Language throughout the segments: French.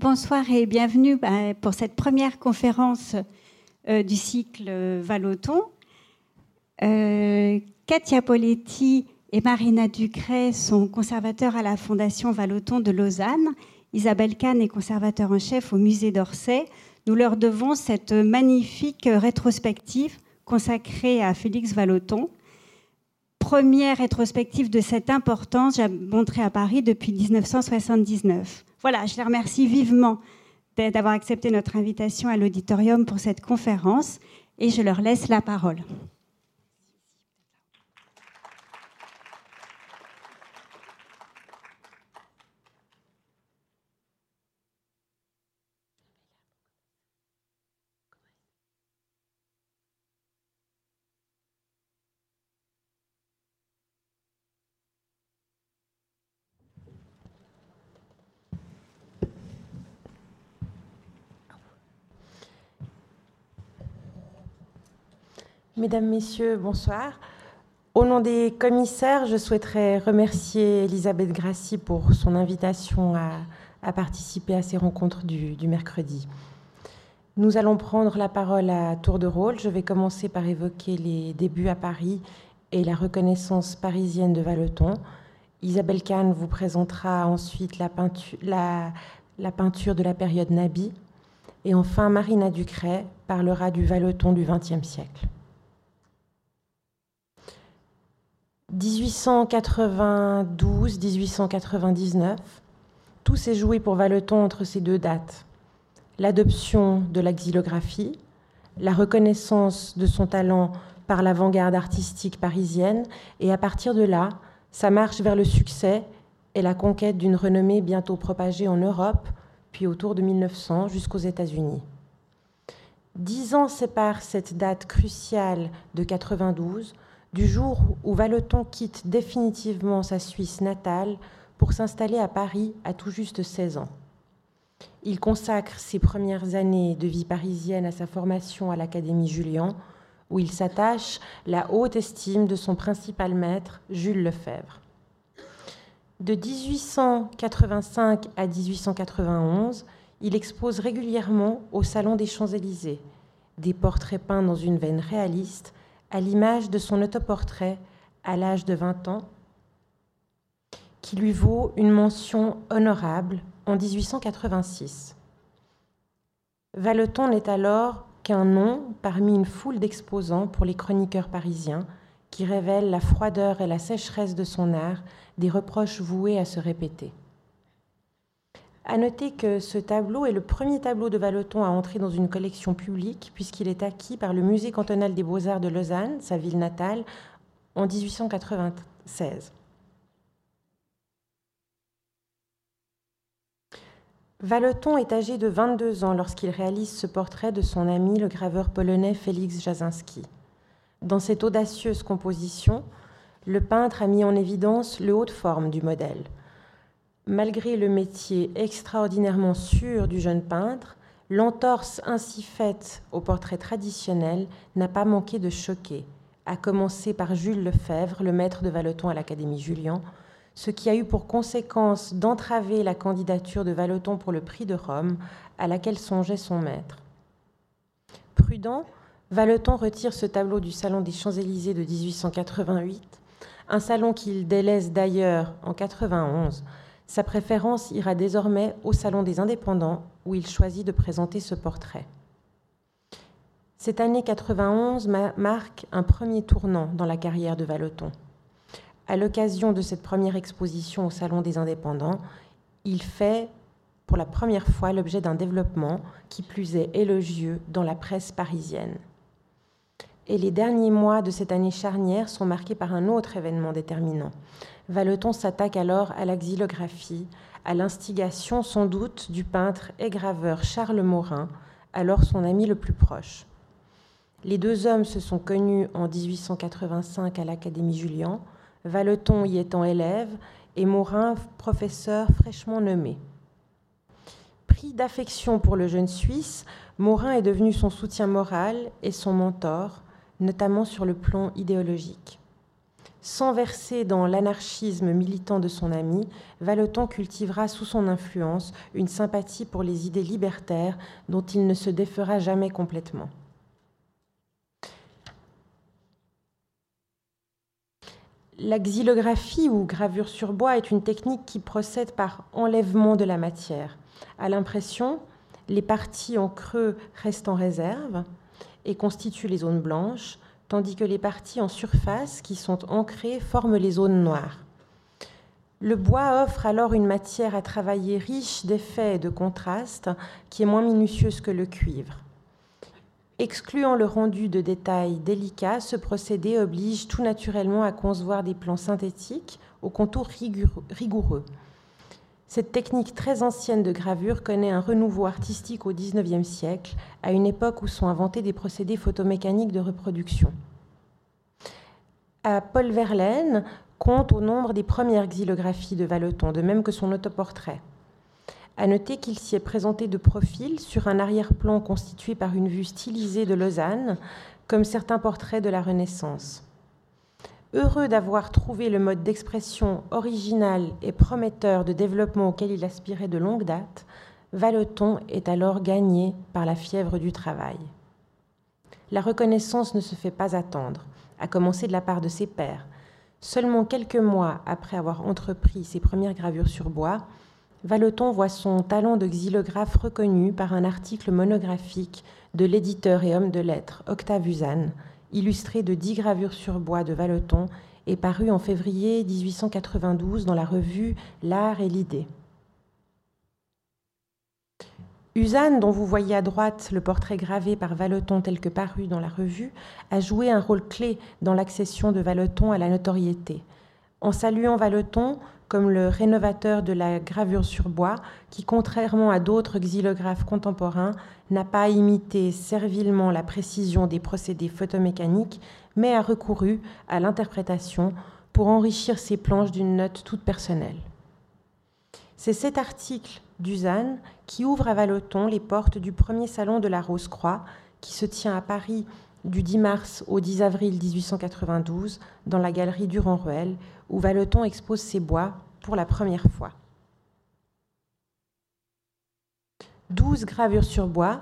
Bonsoir et bienvenue bah, pour cette première conférence euh, du cycle Valoton. Euh, Katia Poletti et Marina Ducret sont conservateurs à la Fondation Valoton de Lausanne. Isabelle Kahn est conservateur en chef au musée d'Orsay. Nous leur devons cette magnifique rétrospective consacrée à Félix Valoton. Première rétrospective de cette importance, j'ai montré à Paris depuis 1979. Voilà, je les remercie vivement d'avoir accepté notre invitation à l'auditorium pour cette conférence et je leur laisse la parole. Mesdames, Messieurs, bonsoir. Au nom des commissaires, je souhaiterais remercier Elisabeth Grassi pour son invitation à, participer à ces rencontres du, mercredi. Nous allons prendre la parole à tour de rôle. Je vais commencer par évoquer les débuts à Paris et la reconnaissance parisienne de Valeton. Isabelle Kahn vous présentera ensuite la peinture, la peinture de la période Nabi. Et enfin, Marina Ducret parlera du Valeton du XXe siècle. 1892-1899, tout s'est joué pour Valeton entre ces deux dates. L'adoption de la xylographie, la reconnaissance de son talent par l'avant-garde artistique parisienne, et à partir de là, sa marche vers le succès et la conquête d'une renommée bientôt propagée en Europe, puis autour de 1900 jusqu'aux États-Unis. Dix ans séparent cette date cruciale de 92 du jour où Valeton quitte définitivement sa Suisse natale pour s'installer à Paris à tout juste 16 ans. Il consacre ses premières années de vie parisienne à sa formation à l'Académie Julian, où il s'attache la haute estime de son principal maître, Jules Lefebvre. De 1885 à 1891, il expose régulièrement au Salon des Champs-Élysées, des portraits peints dans une veine réaliste à l'image de son autoportrait à l'âge de 20 ans, qui lui vaut une mention honorable en 1886. Valeton n'est alors qu'un nom parmi une foule d'exposants pour les chroniqueurs parisiens qui révèlent la froideur et la sécheresse de son art, des reproches voués à se répéter. À noter que ce tableau est le premier tableau de Valeton à entrer dans une collection publique, puisqu'il est acquis par le Musée cantonal des beaux-arts de Lausanne, sa ville natale, en 1896. Valeton est âgé de 22 ans lorsqu'il réalise ce portrait de son ami le graveur polonais Félix Jasinski. Dans cette audacieuse composition, le peintre a mis en évidence le haut de forme du modèle, Malgré le métier extraordinairement sûr du jeune peintre, l'entorse ainsi faite au portrait traditionnel n'a pas manqué de choquer, à commencer par Jules Lefebvre, le maître de Valeton à l'Académie Julian, ce qui a eu pour conséquence d'entraver la candidature de Valeton pour le prix de Rome, à laquelle songeait son maître. Prudent, Valeton retire ce tableau du Salon des Champs-Élysées de 1888, un salon qu'il délaisse d'ailleurs en 91 sa préférence ira désormais au Salon des Indépendants, où il choisit de présenter ce portrait. Cette année 91 marque un premier tournant dans la carrière de Valeton. À l'occasion de cette première exposition au Salon des Indépendants, il fait pour la première fois l'objet d'un développement qui plus est élogieux dans la presse parisienne. Et les derniers mois de cette année charnière sont marqués par un autre événement déterminant, Valeton s'attaque alors à la xylographie, à l'instigation sans doute du peintre et graveur Charles Morin, alors son ami le plus proche. Les deux hommes se sont connus en 1885 à l'Académie Julian, Valeton y étant élève et Morin professeur fraîchement nommé. Pris d'affection pour le jeune Suisse, Morin est devenu son soutien moral et son mentor, notamment sur le plan idéologique. Sans verser dans l'anarchisme militant de son ami, Valeton cultivera sous son influence une sympathie pour les idées libertaires dont il ne se défera jamais complètement. La xylographie ou gravure sur bois est une technique qui procède par enlèvement de la matière. À l'impression, les parties en creux restent en réserve et constituent les zones blanches, tandis que les parties en surface qui sont ancrées forment les zones noires. Le bois offre alors une matière à travailler riche d'effets et de contrastes qui est moins minutieuse que le cuivre. Excluant le rendu de détails délicats, ce procédé oblige tout naturellement à concevoir des plans synthétiques aux contours rigoureux. Cette technique très ancienne de gravure connaît un renouveau artistique au XIXe siècle, à une époque où sont inventés des procédés photomécaniques de reproduction. À Paul Verlaine compte au nombre des premières xylographies de Valeton, de même que son autoportrait. À noter qu'il s'y est présenté de profil sur un arrière-plan constitué par une vue stylisée de Lausanne, comme certains portraits de la Renaissance. Heureux d'avoir trouvé le mode d'expression original et prometteur de développement auquel il aspirait de longue date, Valeton est alors gagné par la fièvre du travail. La reconnaissance ne se fait pas attendre, à commencer de la part de ses pairs. Seulement quelques mois après avoir entrepris ses premières gravures sur bois, Valeton voit son talent de xylographe reconnu par un article monographique de l'éditeur et homme de lettres Octave Usanne, illustré de dix gravures sur bois de Valeton et paru en février 1892 dans la revue L'Art et l'Idée. Usanne, dont vous voyez à droite le portrait gravé par Valeton tel que paru dans la revue, a joué un rôle clé dans l'accession de Valeton à la notoriété. En saluant Valeton, comme le rénovateur de la gravure sur bois, qui, contrairement à d'autres xylographes contemporains, n'a pas imité servilement la précision des procédés photomécaniques, mais a recouru à l'interprétation pour enrichir ses planches d'une note toute personnelle. C'est cet article d'Uzanne qui ouvre à Valeton les portes du premier salon de la Rose-Croix, qui se tient à Paris du 10 mars au 10 avril 1892 dans la galerie Durand-Ruel, où Valeton expose ses bois pour la première fois. Douze gravures sur bois,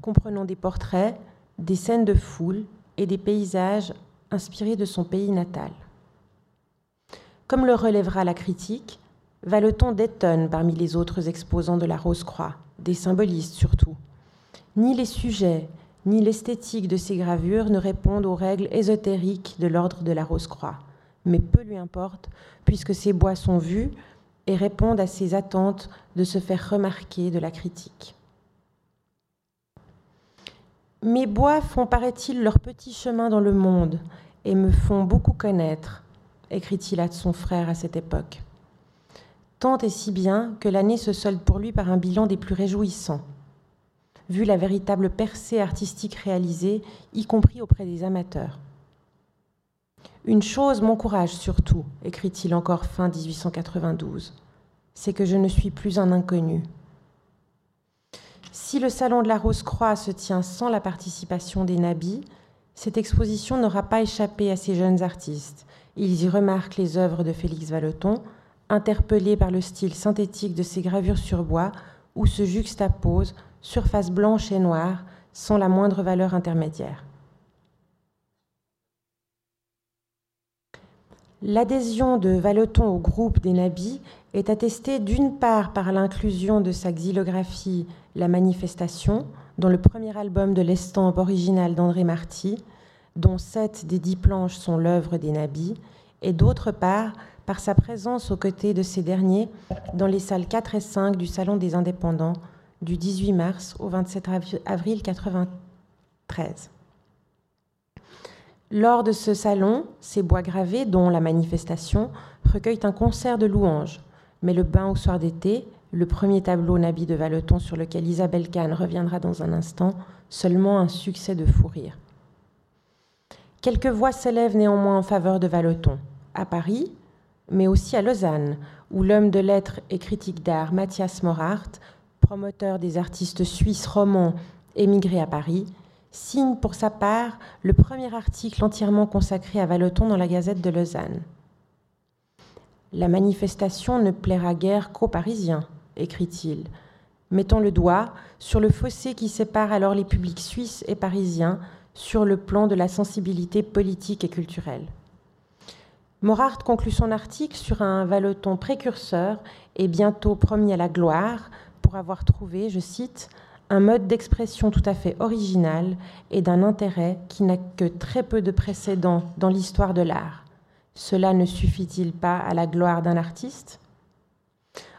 comprenant des portraits, des scènes de foule et des paysages inspirés de son pays natal. Comme le relèvera la critique, Valeton détonne parmi les autres exposants de la Rose-Croix, des symbolistes surtout. Ni les sujets, ni l'esthétique de ces gravures ne répondent aux règles ésotériques de l'ordre de la Rose-Croix mais peu lui importe, puisque ces bois sont vus et répondent à ses attentes de se faire remarquer de la critique. Mes bois font, paraît-il, leur petit chemin dans le monde et me font beaucoup connaître, écrit-il à son frère à cette époque. Tant et si bien que l'année se solde pour lui par un bilan des plus réjouissants, vu la véritable percée artistique réalisée, y compris auprès des amateurs. Une chose m'encourage surtout, écrit-il encore fin 1892, c'est que je ne suis plus un inconnu. Si le Salon de la Rose-Croix se tient sans la participation des nabis, cette exposition n'aura pas échappé à ces jeunes artistes. Ils y remarquent les œuvres de Félix Valeton, interpellés par le style synthétique de ses gravures sur bois, où se juxtaposent surface blanche et noire, sans la moindre valeur intermédiaire. L'adhésion de Valeton au groupe des Nabis est attestée d'une part par l'inclusion de sa xylographie La Manifestation, dans le premier album de l'estampe originale d'André Marty, dont sept des dix planches sont l'œuvre des Nabis, et d'autre part par sa présence aux côtés de ces derniers dans les salles 4 et 5 du Salon des Indépendants du 18 mars au 27 avril 1993. Lors de ce salon, ces bois gravés, dont la manifestation, recueillent un concert de louanges. Mais le bain au soir d'été, le premier tableau Nabi de Valeton sur lequel Isabelle Kahn reviendra dans un instant, seulement un succès de fou rire. Quelques voix s'élèvent néanmoins en faveur de Valeton, à Paris, mais aussi à Lausanne, où l'homme de lettres et critique d'art Mathias Morart, promoteur des artistes suisses romans émigrés à Paris, signe pour sa part le premier article entièrement consacré à Valeton dans la Gazette de Lausanne. La manifestation ne plaira guère qu'aux Parisiens, écrit-il, mettant le doigt sur le fossé qui sépare alors les publics suisses et parisiens sur le plan de la sensibilité politique et culturelle. Morard conclut son article sur un Valeton précurseur et bientôt promis à la gloire pour avoir trouvé, je cite, un mode d'expression tout à fait original et d'un intérêt qui n'a que très peu de précédents dans l'histoire de l'art. Cela ne suffit-il pas à la gloire d'un artiste?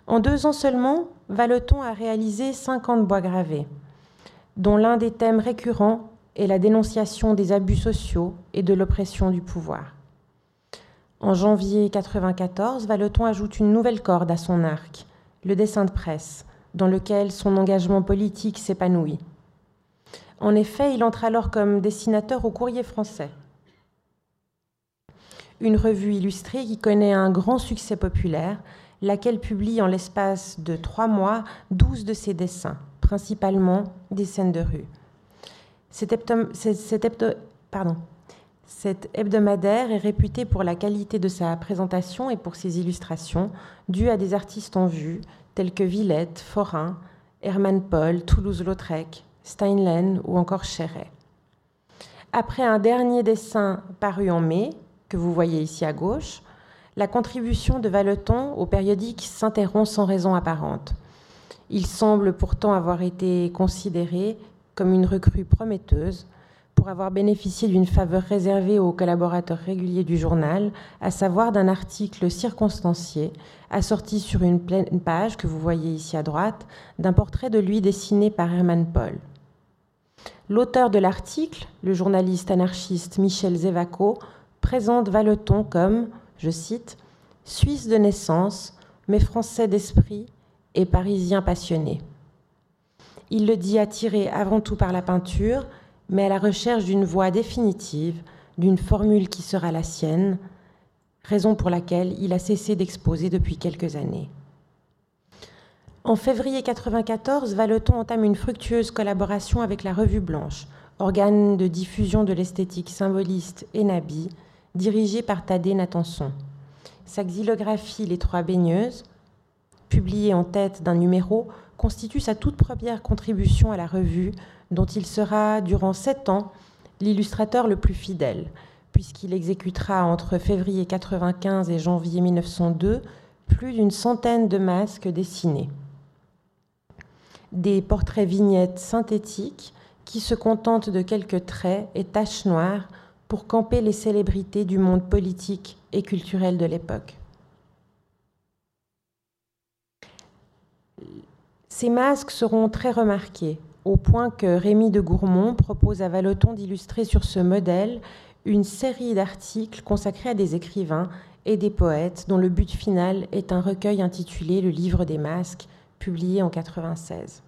En deux ans seulement, Valeton a réalisé 50 bois gravés, dont l'un des thèmes récurrents est la dénonciation des abus sociaux et de l'oppression du pouvoir. En janvier 1994, Valeton ajoute une nouvelle corde à son arc, le dessin de presse, dans lequel son engagement politique s'épanouit. En effet, il entre alors comme dessinateur au Courrier français, une revue illustrée qui connaît un grand succès populaire, laquelle publie en l'espace de trois mois douze de ses dessins, principalement des scènes de rue. Cet, hebdomadaire est réputé pour la qualité de sa présentation et pour ses illustrations, dues à des artistes en vue, tels que Villette, Forain, Hermann Paul, Toulouse-Lautrec, Steinlen ou encore Chéret. Après un dernier dessin paru en mai, que vous voyez ici à gauche, la contribution de Valeton au périodique s'interrompt sans raison apparente. Il semble pourtant avoir été considéré comme une recrue prometteuse pour avoir bénéficié d'une faveur réservée aux collaborateurs réguliers du journal, à savoir d'un article circonstancié assorti sur une pleine page que vous voyez ici à droite d'un portrait de lui dessiné par Hermann Paul. L'auteur de l'article, le journaliste anarchiste Michel Zévaco, présente Valeton comme, je cite, Suisse de naissance, mais français d'esprit et parisien passionné. Il le dit attiré avant tout par la peinture, mais à la recherche d'une voie définitive, d'une formule qui sera la sienne, raison pour laquelle il a cessé d'exposer depuis quelques années. En février 1994, Valeton entame une fructueuse collaboration avec la Revue Blanche, organe de diffusion de l'esthétique symboliste et nabi, dirigée par Thaddée Natanson. Sa xylographie Les Trois Baigneuses, publiée en tête d'un numéro, constitue sa toute première contribution à la revue, dont il sera, durant sept ans, l'illustrateur le plus fidèle, puisqu'il exécutera entre février 1995 et janvier 1902 plus d'une centaine de masques dessinés. Des portraits vignettes synthétiques qui se contentent de quelques traits et taches noires pour camper les célébrités du monde politique et culturel de l'époque. Ces masques seront très remarqués, au point que Rémy de Gourmont propose à Valeton d'illustrer sur ce modèle une série d'articles consacrés à des écrivains et des poètes dont le but final est un recueil intitulé Le livre des masques, publié en 1996.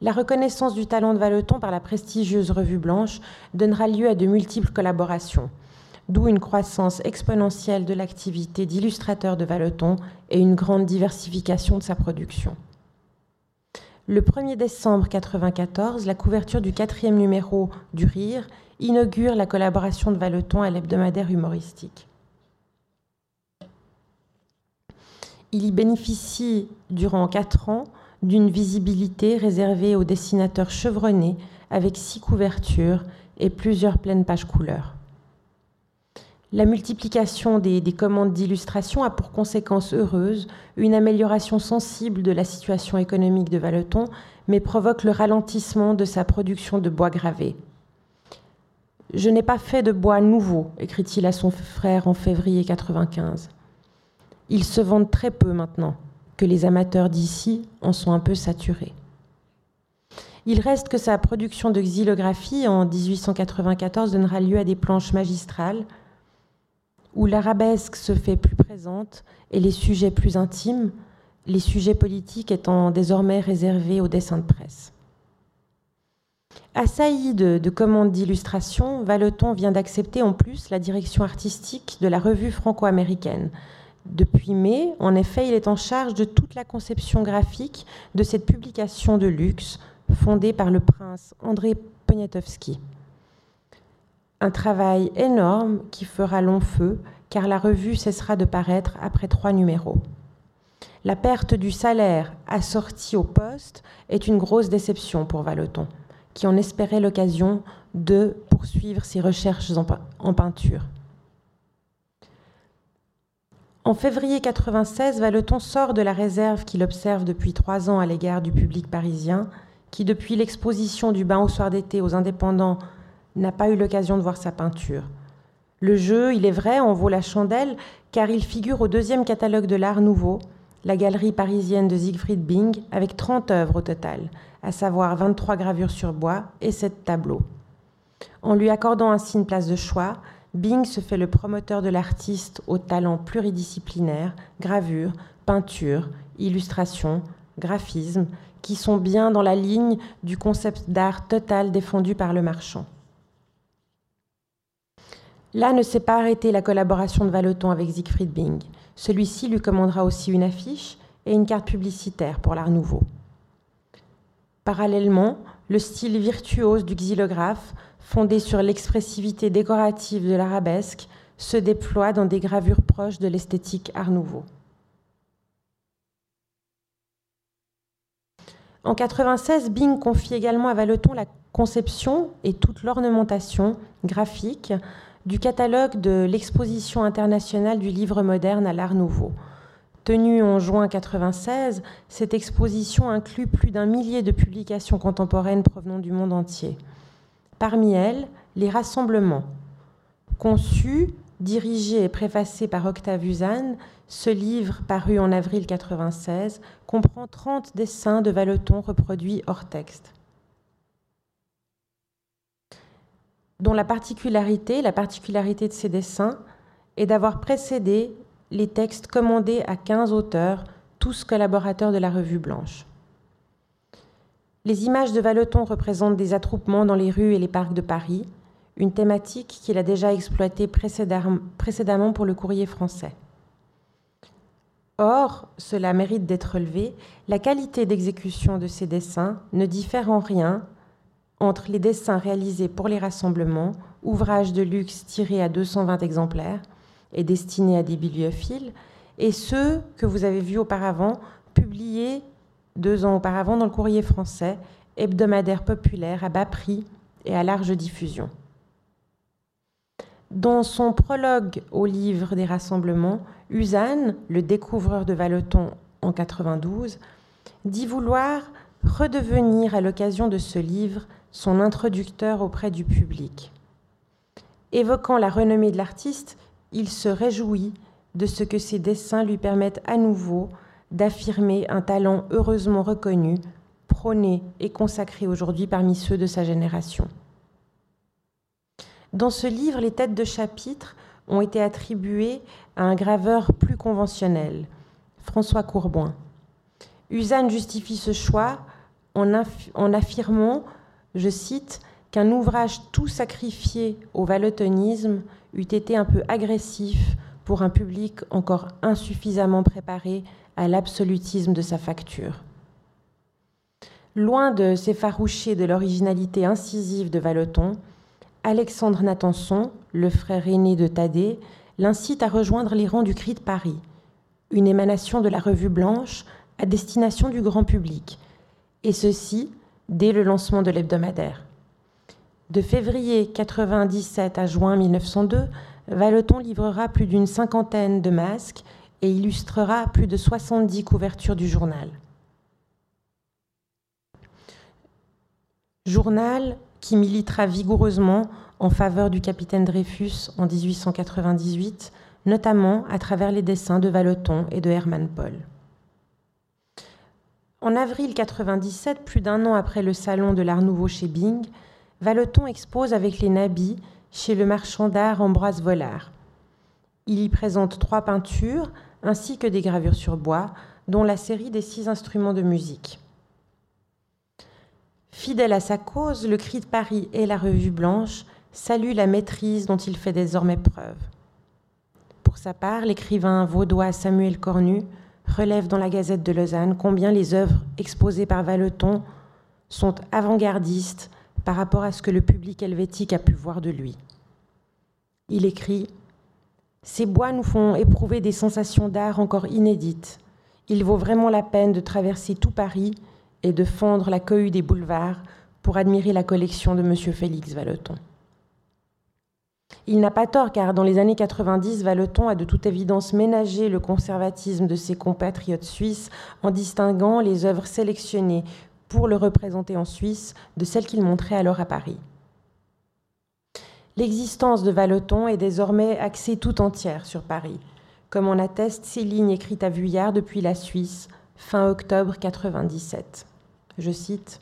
La reconnaissance du talent de Valeton par la prestigieuse Revue Blanche donnera lieu à de multiples collaborations, d'où une croissance exponentielle de l'activité d'illustrateur de Valeton et une grande diversification de sa production. Le 1er décembre 1994, la couverture du quatrième numéro du Rire inaugure la collaboration de Valeton à l'hebdomadaire humoristique. Il y bénéficie durant quatre ans d'une visibilité réservée aux dessinateurs chevronnés avec six couvertures et plusieurs pleines pages couleurs. La multiplication des, des commandes d'illustration a pour conséquence heureuse une amélioration sensible de la situation économique de Valeton, mais provoque le ralentissement de sa production de bois gravé. Je n'ai pas fait de bois nouveau, écrit-il à son frère en février 1995. Ils se vendent très peu maintenant que les amateurs d'ici en sont un peu saturés. Il reste que sa production de xylographie en 1894 donnera lieu à des planches magistrales où l'arabesque se fait plus présente et les sujets plus intimes, les sujets politiques étant désormais réservés aux dessins de presse. Assailli de, de commandes d'illustration, Valeton vient d'accepter en plus la direction artistique de la revue franco-américaine, depuis mai, en effet, il est en charge de toute la conception graphique de cette publication de luxe fondée par le prince André Poniatowski. Un travail énorme qui fera long feu, car la revue cessera de paraître après trois numéros. La perte du salaire assorti au poste est une grosse déception pour Valeton, qui en espérait l'occasion de poursuivre ses recherches en, peinture. En février 96, Valeton sort de la réserve qu'il observe depuis trois ans à l'égard du public parisien, qui depuis l'exposition du bain au soir d'été aux indépendants n'a pas eu l'occasion de voir sa peinture. Le jeu, il est vrai, en vaut la chandelle, car il figure au deuxième catalogue de l'Art Nouveau, la galerie parisienne de Siegfried Bing, avec 30 œuvres au total, à savoir 23 gravures sur bois et 7 tableaux. En lui accordant ainsi une place de choix, Bing se fait le promoteur de l'artiste au talent pluridisciplinaire, gravure, peinture, illustration, graphisme, qui sont bien dans la ligne du concept d'art total défendu par le marchand. Là ne s'est pas arrêtée la collaboration de Valeton avec Siegfried Bing. Celui-ci lui commandera aussi une affiche et une carte publicitaire pour l'Art Nouveau. Parallèlement, le style virtuose du xylographe fondé sur l'expressivité décorative de l'arabesque, se déploie dans des gravures proches de l'esthétique Art Nouveau. En 96, Bing confie également à Valeton la conception et toute l'ornementation graphique du catalogue de l'exposition internationale du livre moderne à l'Art Nouveau. Tenue en juin 96, cette exposition inclut plus d'un millier de publications contemporaines provenant du monde entier. Parmi elles, les rassemblements. Conçus, dirigés et préfacés par Octave Usanne, ce livre, paru en avril 96, comprend 30 dessins de Valeton reproduits hors texte. Dont la particularité, la particularité de ces dessins, est d'avoir précédé les textes commandés à 15 auteurs, tous collaborateurs de la Revue Blanche. Les images de Valeton représentent des attroupements dans les rues et les parcs de Paris, une thématique qu'il a déjà exploitée précédemment pour le courrier français. Or, cela mérite d'être relevé, la qualité d'exécution de ces dessins ne diffère en rien entre les dessins réalisés pour les rassemblements, ouvrages de luxe tirés à 220 exemplaires et destinés à des bibliophiles, et ceux que vous avez vus auparavant, publiés deux ans auparavant dans le courrier français, hebdomadaire populaire à bas prix et à large diffusion. Dans son prologue au livre des rassemblements, Usanne, le découvreur de Valeton en 92, dit vouloir redevenir à l'occasion de ce livre son introducteur auprès du public. Évoquant la renommée de l'artiste, il se réjouit de ce que ses dessins lui permettent à nouveau d'affirmer un talent heureusement reconnu, prôné et consacré aujourd'hui parmi ceux de sa génération. Dans ce livre, les têtes de chapitre ont été attribuées à un graveur plus conventionnel, François Courboin. Usanne justifie ce choix en, en affirmant, je cite, qu'un ouvrage tout sacrifié au valotonisme eût été un peu agressif pour un public encore insuffisamment préparé à l'absolutisme de sa facture. Loin de s'effaroucher de l'originalité incisive de Valeton, Alexandre Natanson, le frère aîné de Thaddée, l'incite à rejoindre les rangs du Cri de Paris, une émanation de la Revue Blanche à destination du grand public, et ceci dès le lancement de l'hebdomadaire. De février 1997 à juin 1902, Valeton livrera plus d'une cinquantaine de masques et illustrera plus de 70 couvertures du journal. Journal qui militera vigoureusement en faveur du capitaine Dreyfus en 1898, notamment à travers les dessins de Valeton et de Hermann Paul. En avril 1997, plus d'un an après le salon de l'Art Nouveau chez Bing, Valeton expose avec les nabis chez le marchand d'art Ambroise Vollard. Il y présente trois peintures, ainsi que des gravures sur bois, dont la série des six instruments de musique. Fidèle à sa cause, le Cri de Paris et la Revue Blanche saluent la maîtrise dont il fait désormais preuve. Pour sa part, l'écrivain vaudois Samuel Cornu relève dans la Gazette de Lausanne combien les œuvres exposées par Valeton sont avant-gardistes, par rapport à ce que le public helvétique a pu voir de lui. Il écrit Ces bois nous font éprouver des sensations d'art encore inédites. Il vaut vraiment la peine de traverser tout Paris et de fendre la cohue des boulevards pour admirer la collection de M. Félix Valeton. Il n'a pas tort car dans les années 90, Valeton a de toute évidence ménagé le conservatisme de ses compatriotes suisses en distinguant les œuvres sélectionnées pour le représenter en Suisse de celles qu'il montrait alors à Paris. L'existence de Valeton est désormais axée tout entière sur Paris, comme en attestent ces lignes écrites à Vuillard depuis la Suisse, fin octobre 97. Je cite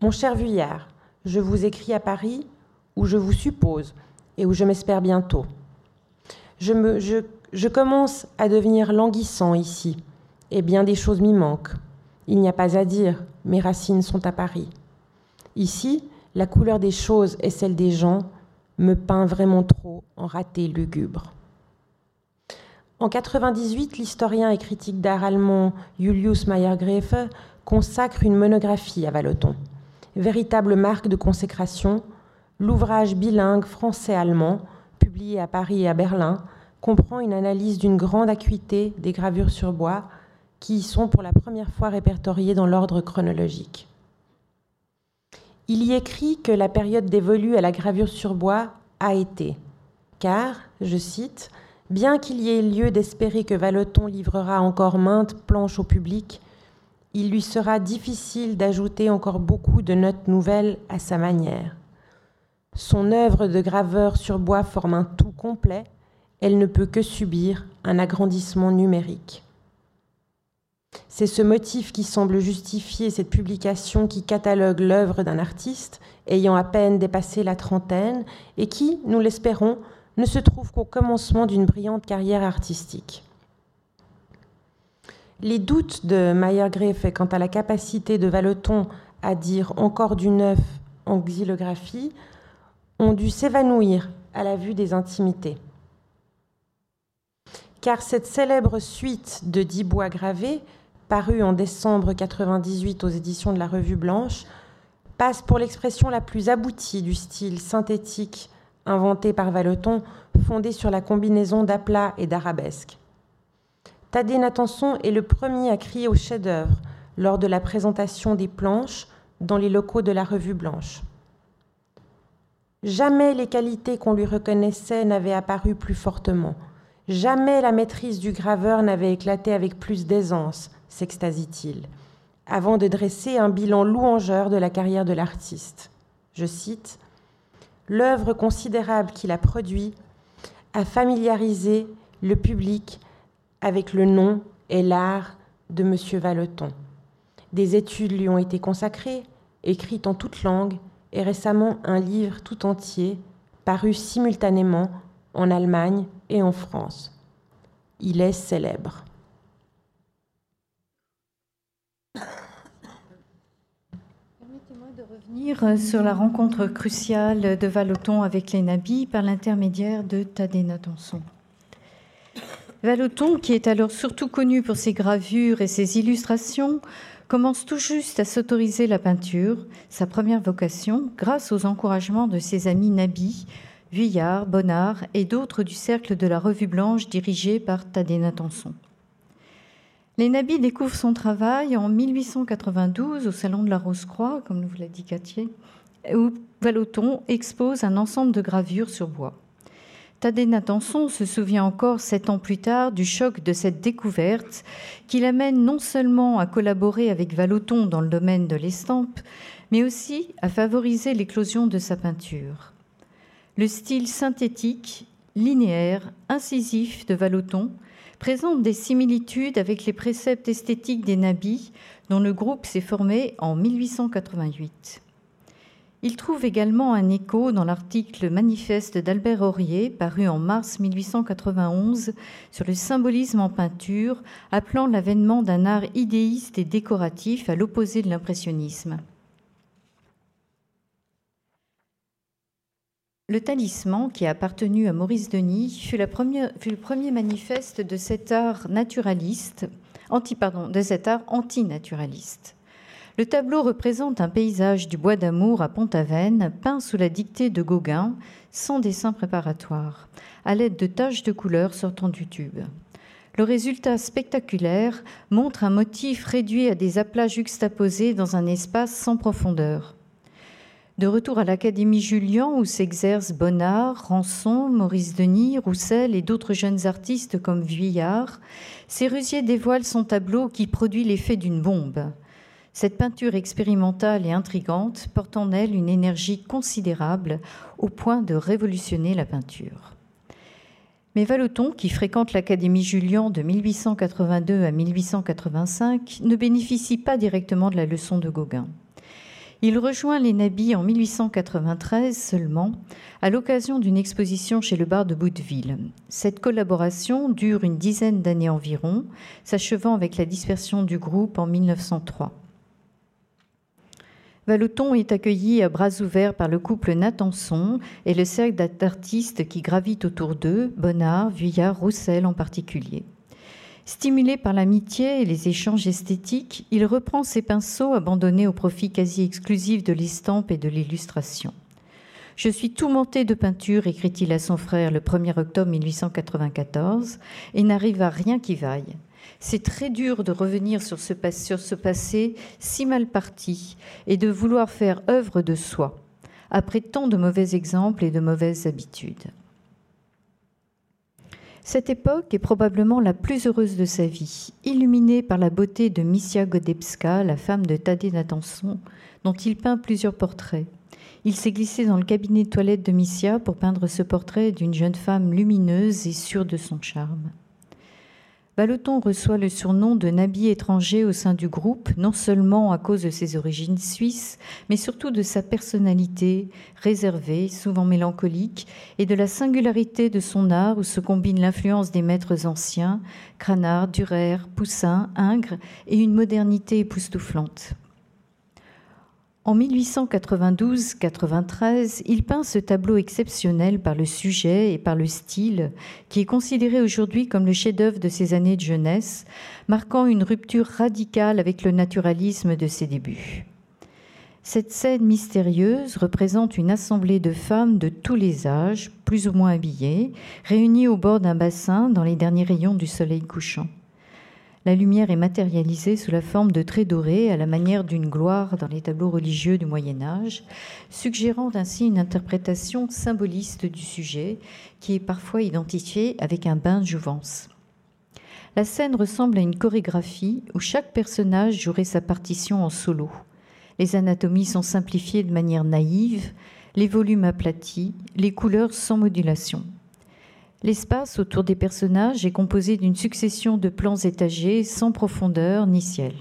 Mon cher Vuillard, je vous écris à Paris où je vous suppose et où je m'espère bientôt. Je, me, je, commence à devenir languissant ici, et bien des choses m'y manquent. Il n'y a pas à dire, mes racines sont à Paris. Ici, la couleur des choses et celle des gens me peint vraiment trop en raté lugubre. En 98, l'historien et critique d'art allemand Julius Meyer-Grefe consacre une monographie à Valoton, véritable marque de consécration L'ouvrage bilingue français-allemand, publié à Paris et à Berlin, comprend une analyse d'une grande acuité des gravures sur bois qui y sont pour la première fois répertoriées dans l'ordre chronologique. Il y écrit que la période dévolue à la gravure sur bois a été, car, je cite, bien qu'il y ait lieu d'espérer que Valeton livrera encore maintes planches au public, il lui sera difficile d'ajouter encore beaucoup de notes nouvelles à sa manière. Son œuvre de graveur sur bois forme un tout complet, elle ne peut que subir un agrandissement numérique. C'est ce motif qui semble justifier cette publication qui catalogue l'œuvre d'un artiste ayant à peine dépassé la trentaine et qui, nous l'espérons, ne se trouve qu'au commencement d'une brillante carrière artistique. Les doutes de Mayer-Greff quant à la capacité de Valeton à dire encore du neuf en xylographie ont dû s'évanouir à la vue des intimités. Car cette célèbre suite de dix bois gravés, parue en décembre 98 aux éditions de la Revue Blanche, passe pour l'expression la plus aboutie du style synthétique inventé par Valeton, fondé sur la combinaison d'aplats et d'arabesques. Thaddée Natanson est le premier à crier au chef-d'œuvre lors de la présentation des planches dans les locaux de la Revue Blanche. Jamais les qualités qu'on lui reconnaissait n'avaient apparu plus fortement. Jamais la maîtrise du graveur n'avait éclaté avec plus d'aisance, s'extasie-t-il, avant de dresser un bilan louangeur de la carrière de l'artiste. Je cite L'œuvre considérable qu'il a produit a familiarisé le public avec le nom et l'art de M. Valeton. Des études lui ont été consacrées, écrites en toutes langues, et récemment un livre tout entier paru simultanément en Allemagne et en France. Il est célèbre. Permettez-moi de revenir sur la rencontre cruciale de Valoton avec les nabis par l'intermédiaire de Tadé Natanson. Valoton, qui est alors surtout connu pour ses gravures et ses illustrations, commence tout juste à s'autoriser la peinture, sa première vocation, grâce aux encouragements de ses amis Nabi, Vuillard, Bonnard et d'autres du cercle de la Revue Blanche dirigé par Tadé Natanson. Les Nabis découvrent son travail en 1892 au Salon de la Rose-Croix, comme vous l'a dit Cathier, où Valoton expose un ensemble de gravures sur bois. Tadé Natanson se souvient encore sept ans plus tard du choc de cette découverte qui l'amène non seulement à collaborer avec Valoton dans le domaine de l'estampe, mais aussi à favoriser l'éclosion de sa peinture. Le style synthétique, linéaire, incisif de Valoton présente des similitudes avec les préceptes esthétiques des nabis dont le groupe s'est formé en 1888. Il trouve également un écho dans l'article manifeste d'Albert Aurier, paru en mars 1891, sur le symbolisme en peinture, appelant l'avènement d'un art idéiste et décoratif à l'opposé de l'impressionnisme. Le talisman, qui a appartenu à Maurice Denis, fut, le premier manifeste de cet art naturaliste, anti, de cet art antinaturaliste. Le tableau représente un paysage du bois d'amour à Pont-Aven, peint sous la dictée de Gauguin, sans dessin préparatoire, à l'aide de taches de couleur sortant du tube. Le résultat spectaculaire montre un motif réduit à des aplats juxtaposés dans un espace sans profondeur. De retour à l'Académie Julian, où s'exercent Bonnard, Rançon, Maurice Denis, Roussel et d'autres jeunes artistes comme Vuillard, Sérusier dévoile son tableau qui produit l'effet d'une bombe. Cette peinture expérimentale et intrigante porte en elle une énergie considérable au point de révolutionner la peinture. Mais Vallotton, qui fréquente l'Académie Julian de 1882 à 1885, ne bénéficie pas directement de la leçon de Gauguin. Il rejoint les Nabis en 1893 seulement, à l'occasion d'une exposition chez le bar de Bouteville. Cette collaboration dure une dizaine d'années environ, s'achevant avec la dispersion du groupe en 1903. Vallotton est accueilli à bras ouverts par le couple Natanson et le cercle d'artistes qui gravitent autour d'eux, Bonnard, Vuillard, Roussel en particulier. Stimulé par l'amitié et les échanges esthétiques, il reprend ses pinceaux abandonnés au profit quasi exclusif de l'estampe et de l'illustration. Je suis tout monté de peinture, écrit-il à son frère le 1er octobre 1894, et n'arrive à rien qui vaille. C'est très dur de revenir sur ce, passé si mal parti et de vouloir faire œuvre de soi, après tant de mauvais exemples et de mauvaises habitudes. Cette époque est probablement la plus heureuse de sa vie, illuminée par la beauté de Missia Godebska, la femme de Tadé Natanson, dont il peint plusieurs portraits. Il s'est glissé dans le cabinet de toilette de Missia pour peindre ce portrait d'une jeune femme lumineuse et sûre de son charme. Vallotton reçoit le surnom de Nabi étranger au sein du groupe, non seulement à cause de ses origines suisses, mais surtout de sa personnalité réservée, souvent mélancolique, et de la singularité de son art où se combine l'influence des maîtres anciens, Cranard, Durer, Poussin, Ingres, et une modernité époustouflante. En 1892-93, il peint ce tableau exceptionnel par le sujet et par le style, qui est considéré aujourd'hui comme le chef-d'œuvre de ses années de jeunesse, marquant une rupture radicale avec le naturalisme de ses débuts. Cette scène mystérieuse représente une assemblée de femmes de tous les âges, plus ou moins habillées, réunies au bord d'un bassin dans les derniers rayons du soleil couchant. La lumière est matérialisée sous la forme de traits dorés à la manière d'une gloire dans les tableaux religieux du Moyen Âge, suggérant ainsi une interprétation symboliste du sujet qui est parfois identifié avec un bain de jouvence. La scène ressemble à une chorégraphie où chaque personnage jouerait sa partition en solo. Les anatomies sont simplifiées de manière naïve, les volumes aplatis, les couleurs sans modulation. L'espace autour des personnages est composé d'une succession de plans étagés sans profondeur ni ciel.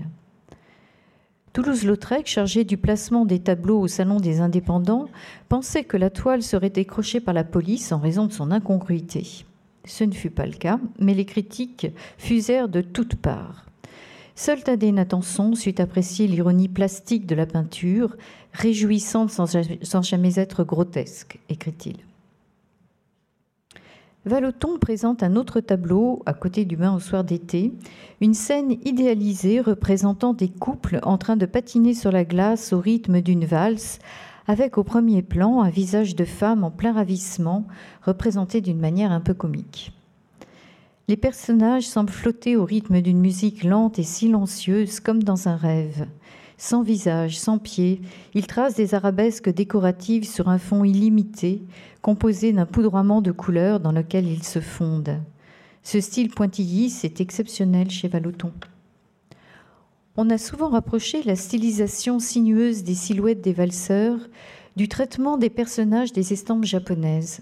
Toulouse-Lautrec, chargé du placement des tableaux au Salon des Indépendants, pensait que la toile serait décrochée par la police en raison de son incongruité. Ce ne fut pas le cas, mais les critiques fusèrent de toutes parts. Seul Tadé Natanson sut apprécier l'ironie plastique de la peinture, réjouissante sans jamais être grotesque, écrit-il. Vallotton présente un autre tableau à côté du bain au soir d'été, une scène idéalisée représentant des couples en train de patiner sur la glace au rythme d'une valse, avec au premier plan un visage de femme en plein ravissement, représenté d'une manière un peu comique. Les personnages semblent flotter au rythme d'une musique lente et silencieuse comme dans un rêve. Sans visage, sans pied, ils tracent des arabesques décoratives sur un fond illimité, composé d'un poudroiement de couleurs dans lequel ils se fondent. Ce style pointilliste est exceptionnel chez Vallotton. On a souvent rapproché la stylisation sinueuse des silhouettes des valseurs du traitement des personnages des estampes japonaises.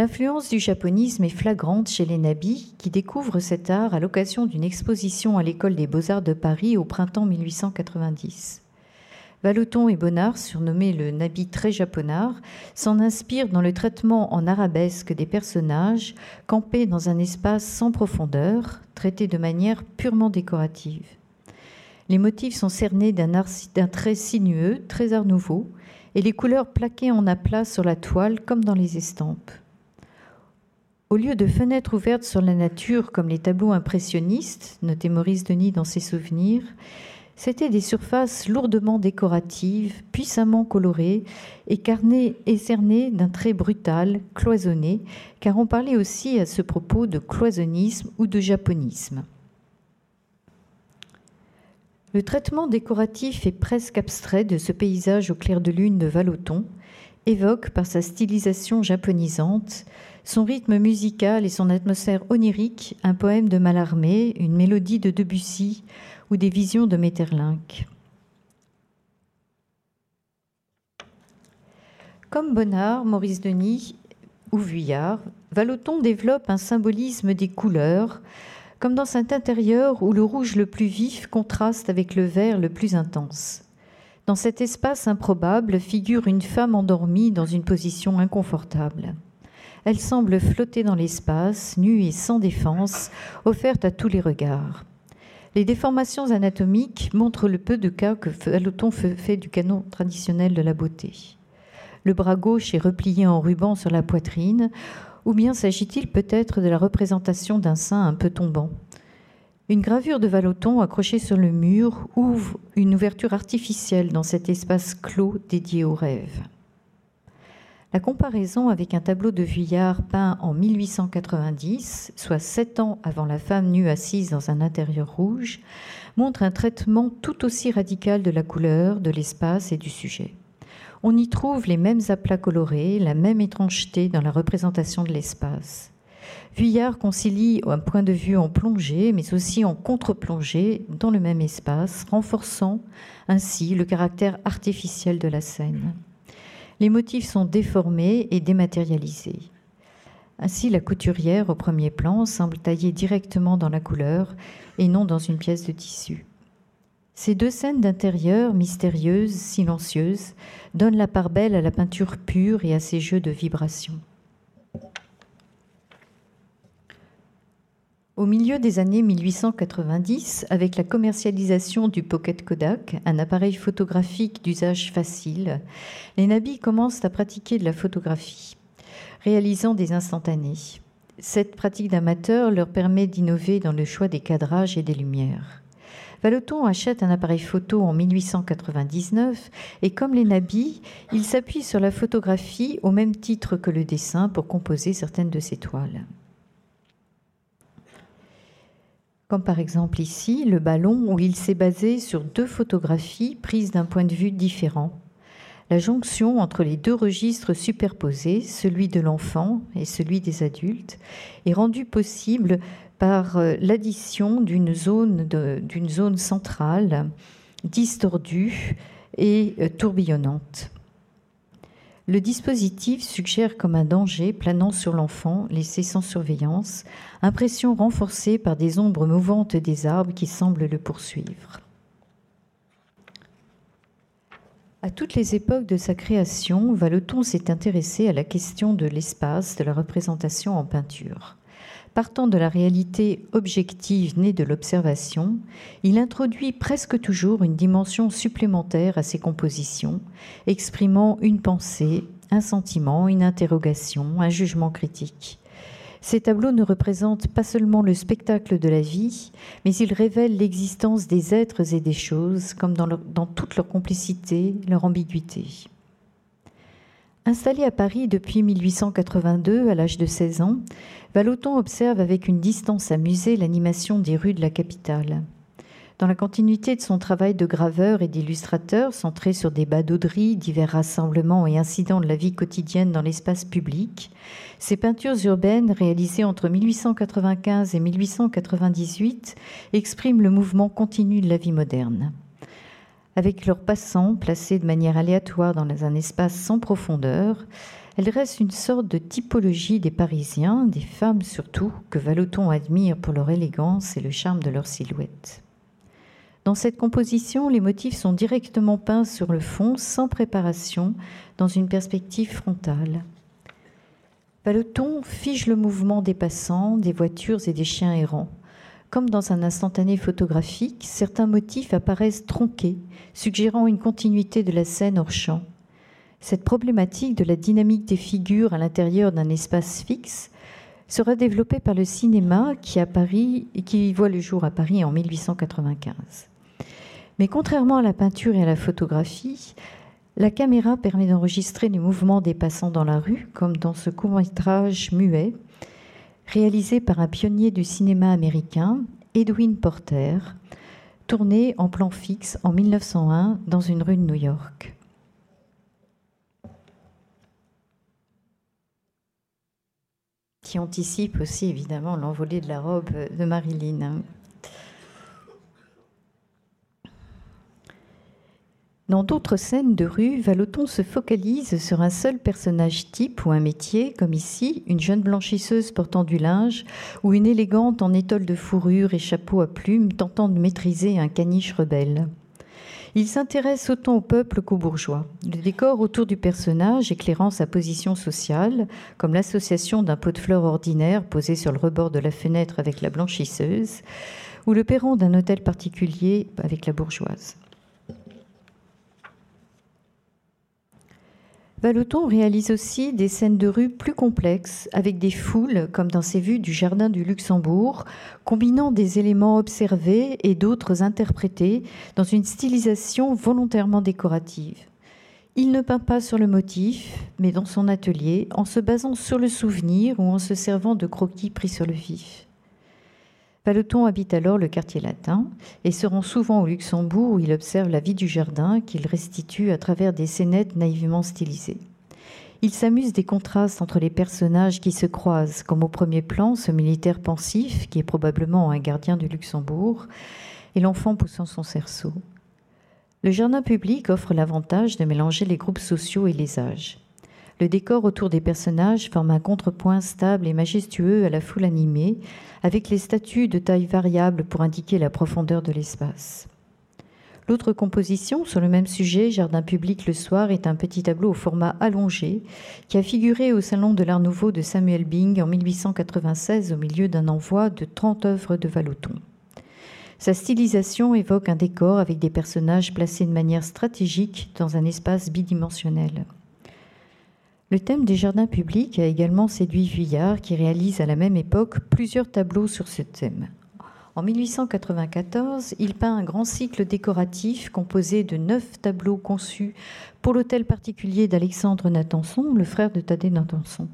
L'influence du japonisme est flagrante chez les nabis qui découvrent cet art à l'occasion d'une exposition à l'école des beaux-arts de Paris au printemps 1890. Vallotton et Bonnard, surnommés le nabi très japonard, s'en inspirent dans le traitement en arabesque des personnages campés dans un espace sans profondeur, traités de manière purement décorative. Les motifs sont cernés d'un trait sinueux, très art nouveau, et les couleurs plaquées en aplat sur la toile comme dans les estampes. Au lieu de fenêtres ouvertes sur la nature comme les tableaux impressionnistes, notait Maurice Denis dans ses souvenirs, C'étaient des surfaces lourdement décoratives, puissamment colorées, et cernées d'un trait brutal, cloisonné, car on parlait aussi à ce propos de cloisonnisme ou de japonisme. Le traitement décoratif et presque abstrait de ce paysage au clair de lune de Valoton évoque par sa stylisation japonisante, son rythme musical et son atmosphère onirique un poème de Mallarmé, une mélodie de Debussy ou des visions de Metterlinck. Comme Bonnard, Maurice Denis ou Vuillard, Valoton développe un symbolisme des couleurs, comme dans cet intérieur où le rouge le plus vif contraste avec le vert le plus intense. Dans cet espace improbable figure une femme endormie dans une position inconfortable. Elle semble flotter dans l'espace, nue et sans défense, offerte à tous les regards. Les déformations anatomiques montrent le peu de cas que Vallotton fait du canon traditionnel de la beauté. Le bras gauche est replié en ruban sur la poitrine, ou bien s'agit-il peut-être de la représentation d'un sein un peu tombant Une gravure de Vallotton accrochée sur le mur ouvre une ouverture artificielle dans cet espace clos dédié au rêve. La comparaison avec un tableau de Vuillard peint en 1890, soit sept ans avant la femme nue assise dans un intérieur rouge, montre un traitement tout aussi radical de la couleur, de l'espace et du sujet on y trouve les mêmes aplats colorés, la même étrangeté dans la représentation de l'espace. Vuillard concilie un point de vue en plongée, mais aussi en contre-plongée dans le même espace, renforçant ainsi le caractère artificiel de la scène. Les motifs sont déformés et dématérialisés. Ainsi, la couturière au premier plan semble taillée directement dans la couleur et non dans une pièce de tissu. Ces deux scènes d'intérieur, mystérieuses, silencieuses, donnent la part belle à la peinture pure et à ses jeux de vibrations. Au milieu des années 1890, avec la commercialisation du Pocket Kodak, un appareil photographique d'usage facile, les nabis commencent à pratiquer de la photographie, réalisant des instantanés. Cette pratique d'amateur leur permet d'innover dans le choix des cadrages et des lumières. Valoton achète un appareil photo en 1899 et comme les nabis, il s'appuie sur la photographie au même titre que le dessin pour composer certaines de ses toiles. Comme par exemple ici, le ballon où il s'est basé sur deux photographies prises d'un point de vue différent. La jonction entre les deux registres superposés, celui de l'enfant et celui des adultes, est rendue possible par euh, l'addition d'une zone, zone centrale distordue et euh, tourbillonnante. Le dispositif suggère comme un danger planant sur l'enfant laissé sans surveillance, impression renforcée par des ombres mouvantes des arbres qui semblent le poursuivre. À toutes les époques de sa création, Valeton s'est intéressé à la question de l'espace de la représentation en peinture. Partant de la réalité objective née de l'observation, il introduit presque toujours une dimension supplémentaire à ses compositions, exprimant une pensée, un sentiment, une interrogation, un jugement critique. Ces tableaux ne représentent pas seulement le spectacle de la vie, mais ils révèlent l'existence des êtres et des choses, comme dans, toute leur complicité, leur ambiguïté. Installé à Paris depuis 1882, à l'âge de 16 ans, Valoton observe avec une distance amusée l'animation des rues de la capitale. Dans la continuité de son travail de graveur et d'illustrateur, centré sur des badauderies, divers rassemblements et incidents de la vie quotidienne dans l'espace public, ses peintures urbaines, réalisées entre 1895 et 1898, expriment le mouvement continu de la vie moderne avec leurs passants placés de manière aléatoire dans un espace sans profondeur, elles restent une sorte de typologie des Parisiens, des femmes surtout, que Valoton admire pour leur élégance et le charme de leur silhouette. Dans cette composition, les motifs sont directement peints sur le fond, sans préparation, dans une perspective frontale. Valoton fige le mouvement des passants, des voitures et des chiens errants. Comme dans un instantané photographique, certains motifs apparaissent tronqués, suggérant une continuité de la scène hors champ. Cette problématique de la dynamique des figures à l'intérieur d'un espace fixe sera développée par le cinéma qui, à Paris, qui voit le jour à Paris en 1895. Mais contrairement à la peinture et à la photographie, la caméra permet d'enregistrer les mouvements des passants dans la rue, comme dans ce court-métrage muet, réalisé par un pionnier du cinéma américain, Edwin Porter, tourné en plan fixe en 1901 dans une rue de New York. Qui anticipe aussi évidemment l'envolée de la robe de Marilyn. Dans d'autres scènes de rue, Valoton se focalise sur un seul personnage type ou un métier, comme ici, une jeune blanchisseuse portant du linge ou une élégante en étole de fourrure et chapeau à plumes tentant de maîtriser un caniche rebelle. Il s'intéresse autant au peuple qu'aux bourgeois. Le décor autour du personnage éclairant sa position sociale, comme l'association d'un pot de fleurs ordinaire posé sur le rebord de la fenêtre avec la blanchisseuse, ou le perron d'un hôtel particulier avec la bourgeoise. Valoton réalise aussi des scènes de rue plus complexes, avec des foules, comme dans ses vues du Jardin du Luxembourg, combinant des éléments observés et d'autres interprétés dans une stylisation volontairement décorative. Il ne peint pas sur le motif, mais dans son atelier, en se basant sur le souvenir ou en se servant de croquis pris sur le vif. Valeton habite alors le quartier latin et se rend souvent au Luxembourg où il observe la vie du jardin qu'il restitue à travers des scénettes naïvement stylisées. Il s'amuse des contrastes entre les personnages qui se croisent, comme au premier plan ce militaire pensif, qui est probablement un gardien du Luxembourg, et l'enfant poussant son cerceau. Le jardin public offre l'avantage de mélanger les groupes sociaux et les âges. Le décor autour des personnages forme un contrepoint stable et majestueux à la foule animée, avec les statues de taille variable pour indiquer la profondeur de l'espace. L'autre composition sur le même sujet, Jardin public le soir, est un petit tableau au format allongé qui a figuré au Salon de l'Art Nouveau de Samuel Bing en 1896 au milieu d'un envoi de 30 œuvres de Vallotton. Sa stylisation évoque un décor avec des personnages placés de manière stratégique dans un espace bidimensionnel. Le thème des jardins publics a également séduit Vuillard, qui réalise à la même époque plusieurs tableaux sur ce thème. En 1894, il peint un grand cycle décoratif composé de neuf tableaux conçus pour l'hôtel particulier d'Alexandre Natanson, le frère de Thaddée Natanson.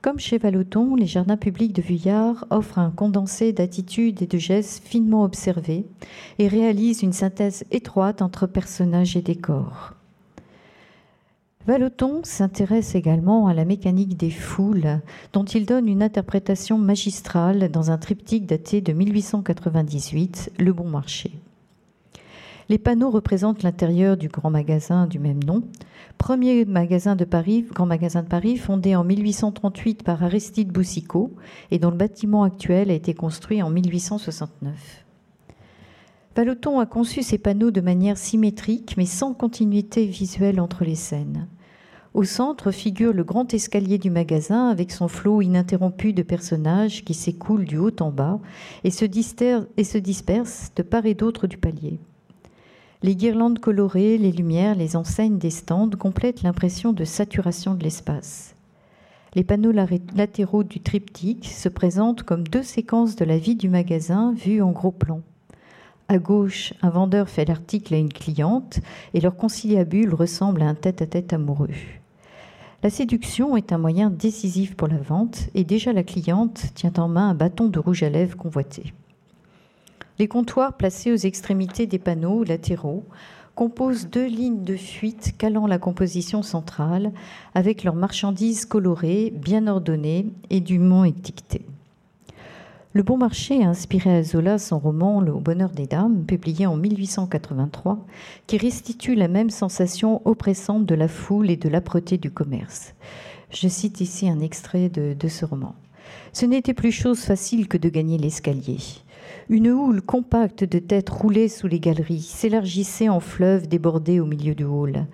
Comme chez Vallotton, les jardins publics de Vuillard offrent un condensé d'attitudes et de gestes finement observés et réalisent une synthèse étroite entre personnages et décors. Valoton s'intéresse également à la mécanique des foules, dont il donne une interprétation magistrale dans un triptyque daté de 1898, Le Bon Marché. Les panneaux représentent l'intérieur du grand magasin du même nom, premier magasin de Paris, grand magasin de Paris, fondé en 1838 par Aristide Boussicot et dont le bâtiment actuel a été construit en 1869. Valoton a conçu ces panneaux de manière symétrique, mais sans continuité visuelle entre les scènes. Au centre figure le grand escalier du magasin avec son flot ininterrompu de personnages qui s'écoulent du haut en bas et se, et se dispersent de part et d'autre du palier. Les guirlandes colorées, les lumières, les enseignes des stands complètent l'impression de saturation de l'espace. Les panneaux latéraux du triptyque se présentent comme deux séquences de la vie du magasin vues en gros plan. À gauche, un vendeur fait l'article à une cliente et leur conciliabule ressemble à un tête-à-tête amoureux. La séduction est un moyen décisif pour la vente et déjà la cliente tient en main un bâton de rouge à lèvres convoité. Les comptoirs placés aux extrémités des panneaux latéraux composent deux lignes de fuite calant la composition centrale avec leurs marchandises colorées, bien ordonnées et dûment étiquetées. Le Bon Marché a inspiré à Zola son roman Le Bonheur des Dames, publié en 1883, qui restitue la même sensation oppressante de la foule et de l'âpreté du commerce. Je cite ici un extrait de, de ce roman. Ce n'était plus chose facile que de gagner l'escalier. Une houle compacte de têtes roulait sous les galeries, s'élargissait en fleuve débordé au milieu du hall.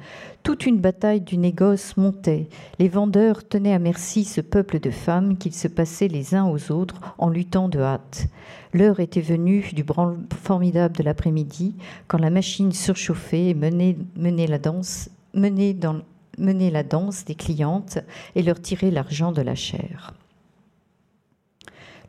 Toute une bataille du négoce montait. Les vendeurs tenaient à merci ce peuple de femmes qu'ils se passaient les uns aux autres en luttant de hâte. L'heure était venue du branle formidable de l'après-midi, quand la machine surchauffée menait la danse des clientes et leur tirait l'argent de la chair.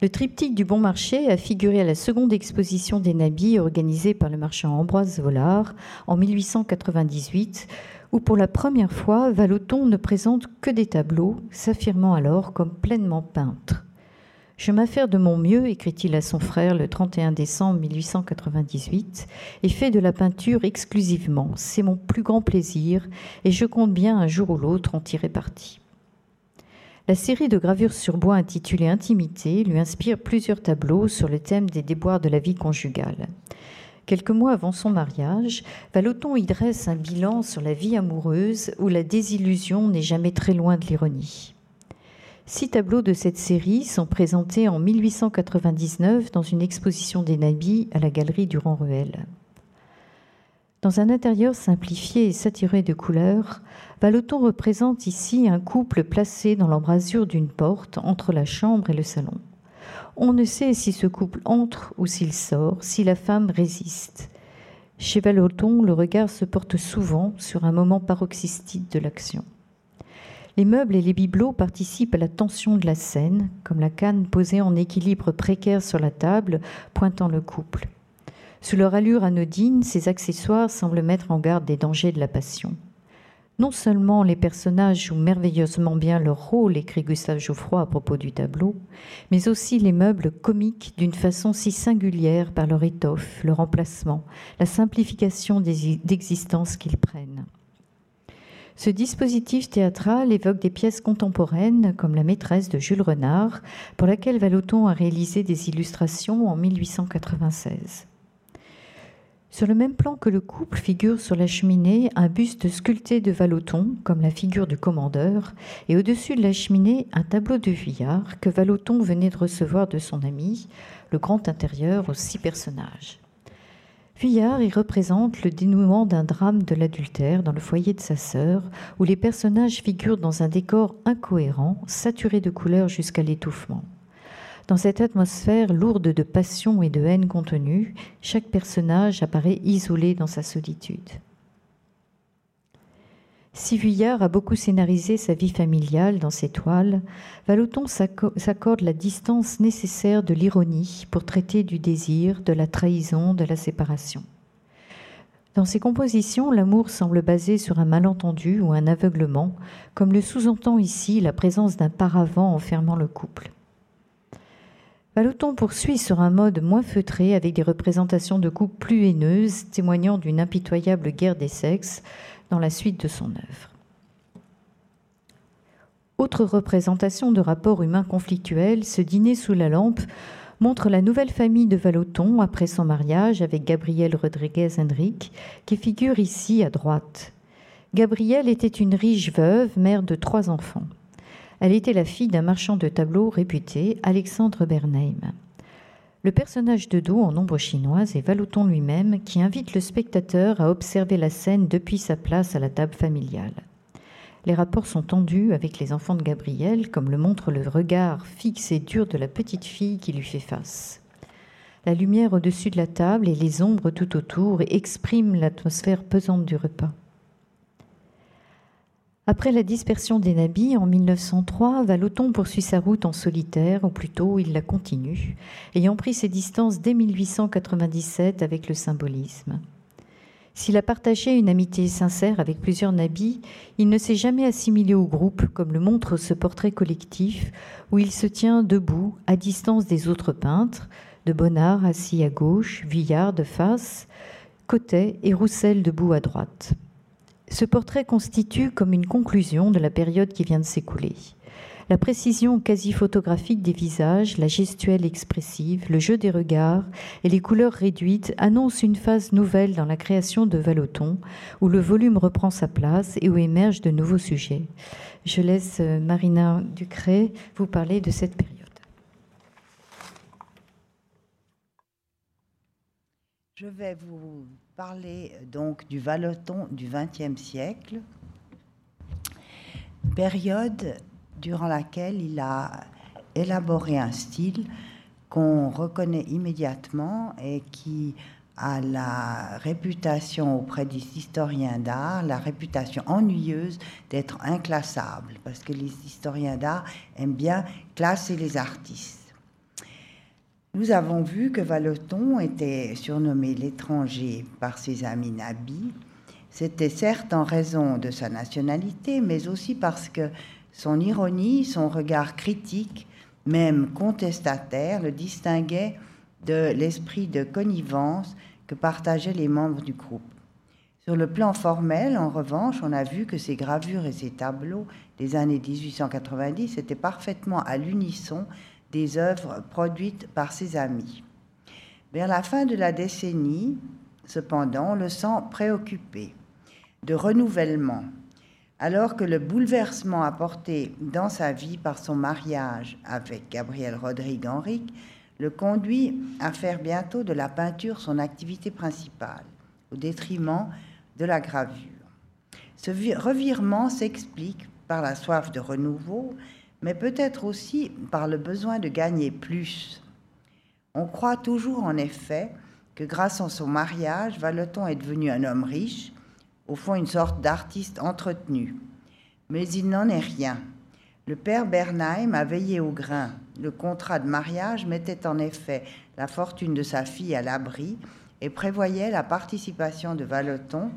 Le triptyque du Bon Marché a figuré à la seconde exposition des nabis organisée par le marchand Ambroise Vollard en 1898, où pour la première fois, Vallotton ne présente que des tableaux, s'affirmant alors comme pleinement peintre. Je m'affaire de mon mieux, écrit-il à son frère le 31 décembre 1898, et fais de la peinture exclusivement. C'est mon plus grand plaisir, et je compte bien un jour ou l'autre en tirer parti. La série de gravures sur bois intitulée Intimité lui inspire plusieurs tableaux sur le thème des déboires de la vie conjugale. Quelques mois avant son mariage, Valoton y dresse un bilan sur la vie amoureuse où la désillusion n'est jamais très loin de l'ironie. Six tableaux de cette série sont présentés en 1899 dans une exposition des Nabis à la galerie Durand-Ruel. Dans un intérieur simplifié et saturé de couleurs, Valoton représente ici un couple placé dans l'embrasure d'une porte entre la chambre et le salon. On ne sait si ce couple entre ou s'il sort, si la femme résiste. Chez Valoton, le regard se porte souvent sur un moment paroxystique de l'action. Les meubles et les bibelots participent à la tension de la scène, comme la canne posée en équilibre précaire sur la table, pointant le couple. Sous leur allure anodine, ces accessoires semblent mettre en garde des dangers de la passion. Non seulement les personnages jouent merveilleusement bien leur rôle, écrit Gustave Geoffroy à propos du tableau, mais aussi les meubles comiques d'une façon si singulière par leur étoffe, leur emplacement, la simplification d'existence qu'ils prennent. Ce dispositif théâtral évoque des pièces contemporaines comme La maîtresse de Jules Renard, pour laquelle Vallotton a réalisé des illustrations en 1896. Sur le même plan que le couple figure sur la cheminée un buste sculpté de Vallotton, comme la figure du commandeur, et au-dessus de la cheminée un tableau de Vuillard que Vallotton venait de recevoir de son ami, le grand intérieur aux six personnages. Vuillard y représente le dénouement d'un drame de l'adultère dans le foyer de sa sœur, où les personnages figurent dans un décor incohérent, saturé de couleurs jusqu'à l'étouffement. Dans cette atmosphère lourde de passion et de haine contenue, chaque personnage apparaît isolé dans sa solitude. Si Vuillard a beaucoup scénarisé sa vie familiale dans ses toiles, Vallotton s'accorde la distance nécessaire de l'ironie pour traiter du désir, de la trahison, de la séparation. Dans ses compositions, l'amour semble basé sur un malentendu ou un aveuglement, comme le sous-entend ici la présence d'un paravent enfermant le couple. Vallotton poursuit sur un mode moins feutré avec des représentations de coups plus haineuses, témoignant d'une impitoyable guerre des sexes dans la suite de son œuvre. Autre représentation de rapports humains conflictuels, ce dîner sous la lampe montre la nouvelle famille de Vallotton après son mariage avec Gabrielle Rodriguez Henrique, qui figure ici à droite. Gabrielle était une riche veuve, mère de trois enfants. Elle était la fille d'un marchand de tableaux réputé, Alexandre Bernheim. Le personnage de dos en ombre chinoise est Valoton lui-même qui invite le spectateur à observer la scène depuis sa place à la table familiale. Les rapports sont tendus avec les enfants de Gabriel, comme le montre le regard fixe et dur de la petite fille qui lui fait face. La lumière au-dessus de la table et les ombres tout autour expriment l'atmosphère pesante du repas. Après la dispersion des nabis en 1903, Vallotton poursuit sa route en solitaire, ou plutôt il la continue, ayant pris ses distances dès 1897 avec le symbolisme. S'il a partagé une amitié sincère avec plusieurs nabis, il ne s'est jamais assimilé au groupe, comme le montre ce portrait collectif, où il se tient debout, à distance des autres peintres, de Bonnard assis à gauche, Villard de face, Cotet et Roussel debout à droite. Ce portrait constitue comme une conclusion de la période qui vient de s'écouler. La précision quasi photographique des visages, la gestuelle expressive, le jeu des regards et les couleurs réduites annoncent une phase nouvelle dans la création de Vallotton, où le volume reprend sa place et où émergent de nouveaux sujets. Je laisse euh, Marina Ducré vous parler de cette période. Je vais vous parler euh, donc du Valoton du XXe siècle, période durant laquelle il a élaboré un style qu'on reconnaît immédiatement et qui a la réputation auprès des historiens d'art, la réputation ennuyeuse d'être inclassable, parce que les historiens d'art aiment bien classer les artistes. Nous avons vu que Valeton était surnommé l'étranger par ses amis nabis. C'était certes en raison de sa nationalité, mais aussi parce que son ironie, son regard critique, même contestataire, le distinguaient de l'esprit de connivence que partageaient les membres du groupe. Sur le plan formel, en revanche, on a vu que ces gravures et ces tableaux des années 1890 étaient parfaitement à l'unisson des œuvres produites par ses amis. Vers la fin de la décennie, cependant, on le sent préoccupé de renouvellement, alors que le bouleversement apporté dans sa vie par son mariage avec Gabriel Rodrigue Henrique le conduit à faire bientôt de la peinture son activité principale, au détriment de la gravure. Ce revirement s'explique par la soif de renouveau mais peut-être aussi par le besoin de gagner plus. On croit toujours en effet que grâce à son mariage, Valeton est devenu un homme riche, au fond une sorte d'artiste entretenu. Mais il n'en est rien. Le père Bernheim a veillé au grain. Le contrat de mariage mettait en effet la fortune de sa fille à l'abri et prévoyait la participation de Valeton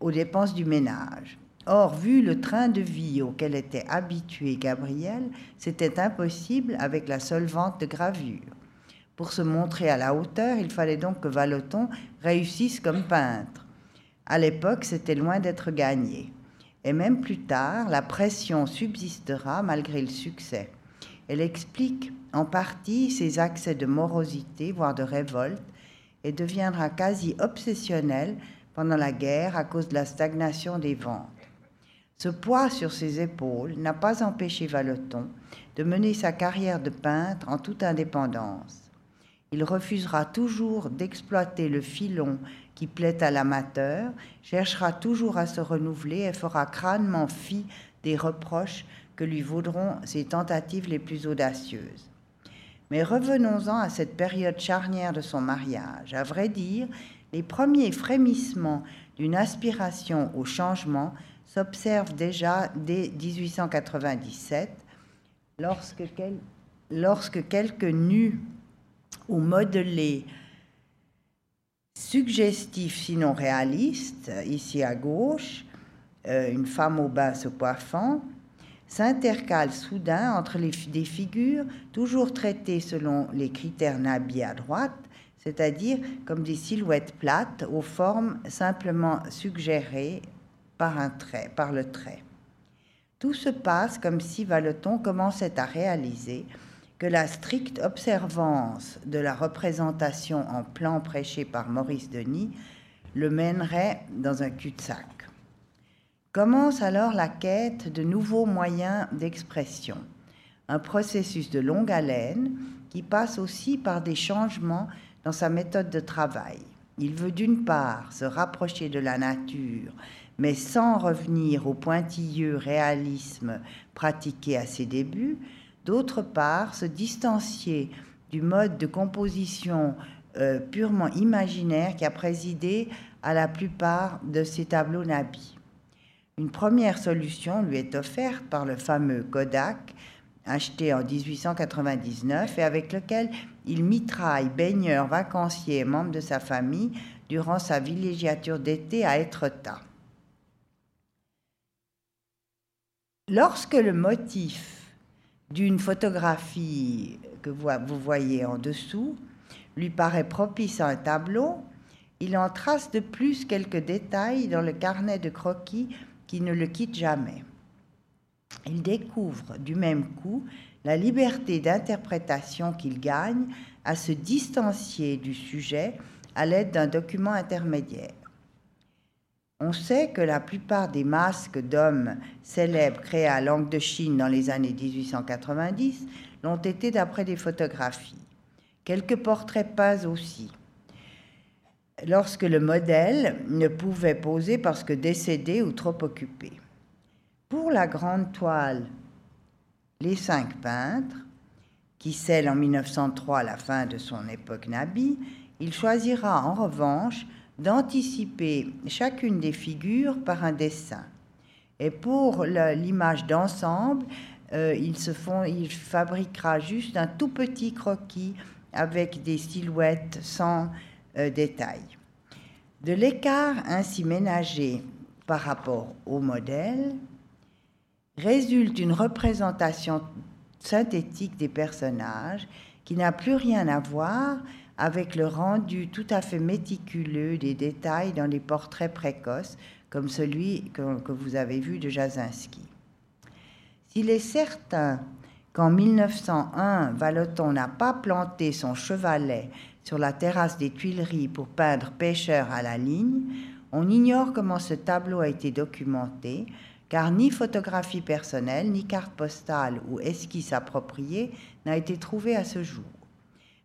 aux dépenses du ménage. Or, vu le train de vie auquel était habitué Gabriel, c'était impossible avec la seule vente de gravure. Pour se montrer à la hauteur, il fallait donc que Valoton réussisse comme peintre. À l'époque, c'était loin d'être gagné. Et même plus tard, la pression subsistera malgré le succès. Elle explique en partie ses accès de morosité, voire de révolte, et deviendra quasi obsessionnelle pendant la guerre à cause de la stagnation des ventes. Ce poids sur ses épaules n'a pas empêché Valeton de mener sa carrière de peintre en toute indépendance. Il refusera toujours d'exploiter le filon qui plaît à l'amateur, cherchera toujours à se renouveler et fera crânement fi des reproches que lui vaudront ses tentatives les plus audacieuses. Mais revenons-en à cette période charnière de son mariage. À vrai dire, les premiers frémissements d'une aspiration au changement s'observe déjà dès 1897, lorsque, lorsque quelques nus ou modelés suggestifs sinon réalistes, ici à gauche, euh, une femme au bain se coiffant, s'intercalent soudain entre les, des figures toujours traitées selon les critères Nabi à droite, c'est-à-dire comme des silhouettes plates aux formes simplement suggérées par un trait, par le trait. Tout se passe comme si Valeton commençait à réaliser que la stricte observance de la représentation en plan prêché par Maurice Denis le mènerait dans un cul-de-sac. Commence alors la quête de nouveaux moyens d'expression, un processus de longue haleine qui passe aussi par des changements dans sa méthode de travail. Il veut d'une part se rapprocher de la nature mais sans revenir au pointilleux réalisme pratiqué à ses débuts, d'autre part se distancier du mode de composition euh, purement imaginaire qui a présidé à la plupart de ses tableaux nabis. Une première solution lui est offerte par le fameux Kodak, acheté en 1899 et avec lequel il mitraille baigneurs, vacanciers et membres de sa famille durant sa villégiature d'été à Étretat. Lorsque le motif d'une photographie que vous voyez en dessous lui paraît propice à un tableau, il en trace de plus quelques détails dans le carnet de croquis qui ne le quitte jamais. Il découvre du même coup la liberté d'interprétation qu'il gagne à se distancier du sujet à l'aide d'un document intermédiaire. On sait que la plupart des masques d'hommes célèbres créés à Langue de Chine dans les années 1890 l'ont été d'après des photographies. Quelques portraits pas aussi. Lorsque le modèle ne pouvait poser parce que décédé ou trop occupé. Pour la grande toile, les cinq peintres, qui scellent en 1903 la fin de son époque Nabi, il choisira en revanche d'anticiper chacune des figures par un dessin. Et pour l'image d'ensemble, euh, il, se fabriquera juste un tout petit croquis avec des silhouettes sans euh, détail. De l'écart ainsi ménagé par rapport au modèle, résulte une représentation synthétique des personnages qui n'a plus rien à voir avec le rendu tout à fait méticuleux des détails dans les portraits précoces, comme celui que, vous avez vu de Jasinski. S'il est certain qu'en 1901, Vallotton n'a pas planté son chevalet sur la terrasse des Tuileries pour peindre pêcheur à la ligne, on ignore comment ce tableau a été documenté, car ni photographie personnelle, ni carte postale ou esquisse appropriée n'a été trouvée à ce jour.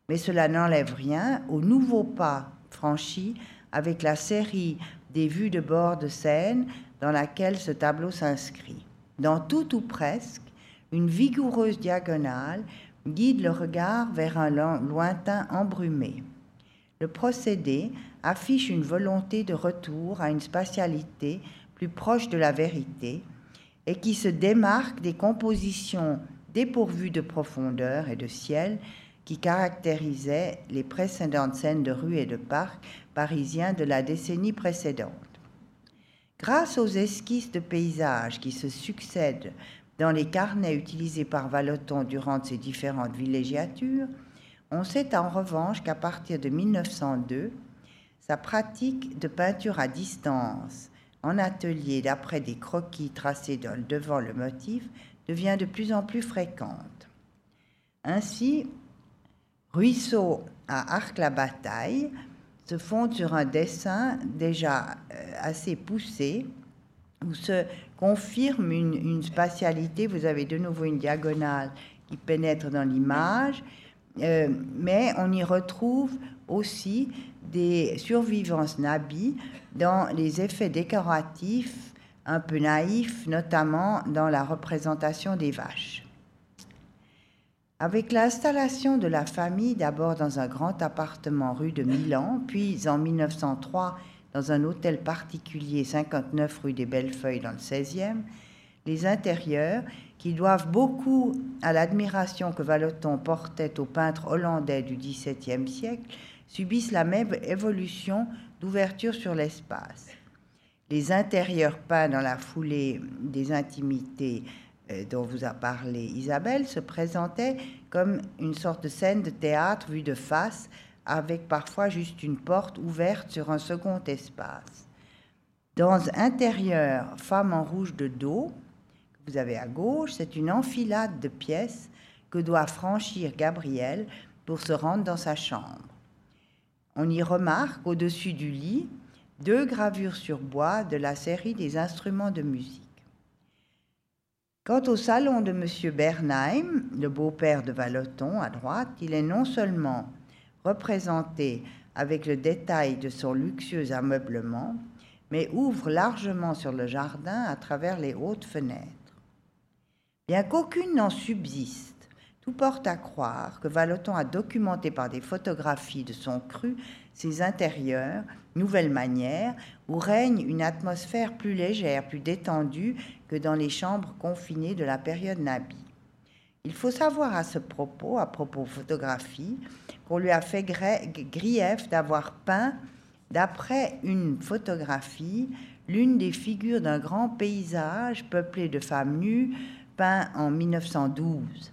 Mais cela n'enlève rien au nouveau pas franchi avec la série des vues de bord de Seine dans laquelle ce tableau s'inscrit. Dans tout ou presque, une vigoureuse diagonale guide le regard vers un lointain embrumé. Le procédé affiche une volonté de retour à une spatialité plus proche de la vérité et qui se démarque des compositions dépourvues de profondeur et de ciel qui caractérisaient les précédentes scènes de rue et de parc parisiens de la décennie précédente. Grâce aux esquisses de paysages qui se succèdent dans les carnets utilisés par Vallotton durant ses différentes villégiatures, on sait en revanche qu'à partir de 1902, sa pratique de peinture à distance en atelier d'après des croquis tracés devant le motif devient de plus en plus fréquente. Ainsi, Ruisseau à Arc-la-Bataille se fonde sur un dessin déjà euh, assez poussé où se confirme une, une, spatialité. Vous avez de nouveau une diagonale qui pénètre dans l'image, euh, mais on y retrouve aussi des survivances nabis dans les effets décoratifs un peu naïfs, notamment dans la représentation des vaches. Avec l'installation de la famille d'abord dans un grand appartement rue de Milan, puis en 1903 dans un hôtel particulier 59 rue des Bellefeuilles dans le 16e, les intérieurs, qui doivent beaucoup à l'admiration que Vallotton portait aux peintres hollandais du XVIIe siècle, subissent la même évolution d'ouverture sur l'espace. Les intérieurs peints dans la foulée des intimités dont vous a parlé Isabelle se présentaient comme une sorte de scène de théâtre vue de face, avec parfois juste une porte ouverte sur un second espace. Dans intérieur, femme en rouge de dos, que vous avez à gauche, c'est une enfilade de pièces que doit franchir Gabriel pour se rendre dans sa chambre. On y remarque au-dessus du lit deux gravures sur bois de la série des instruments de musique. Quant au salon de M. Bernheim, le beau-père de Vallotton à droite, il est non seulement représenté avec le détail de son luxueux ameublement, mais ouvre largement sur le jardin à travers les hautes fenêtres. Bien qu'aucune n'en subsiste, tout porte à croire que Vallotton a documenté par des photographies de son cru ses intérieurs, nouvelle manière, où règne une atmosphère plus légère, plus détendue que dans les chambres confinées de la période Nabi. Il faut savoir à ce propos, à propos photographie, qu'on lui a fait grief d'avoir peint, d'après une photographie, l'une des figures d'un grand paysage peuplé de femmes nues, peint en 1912.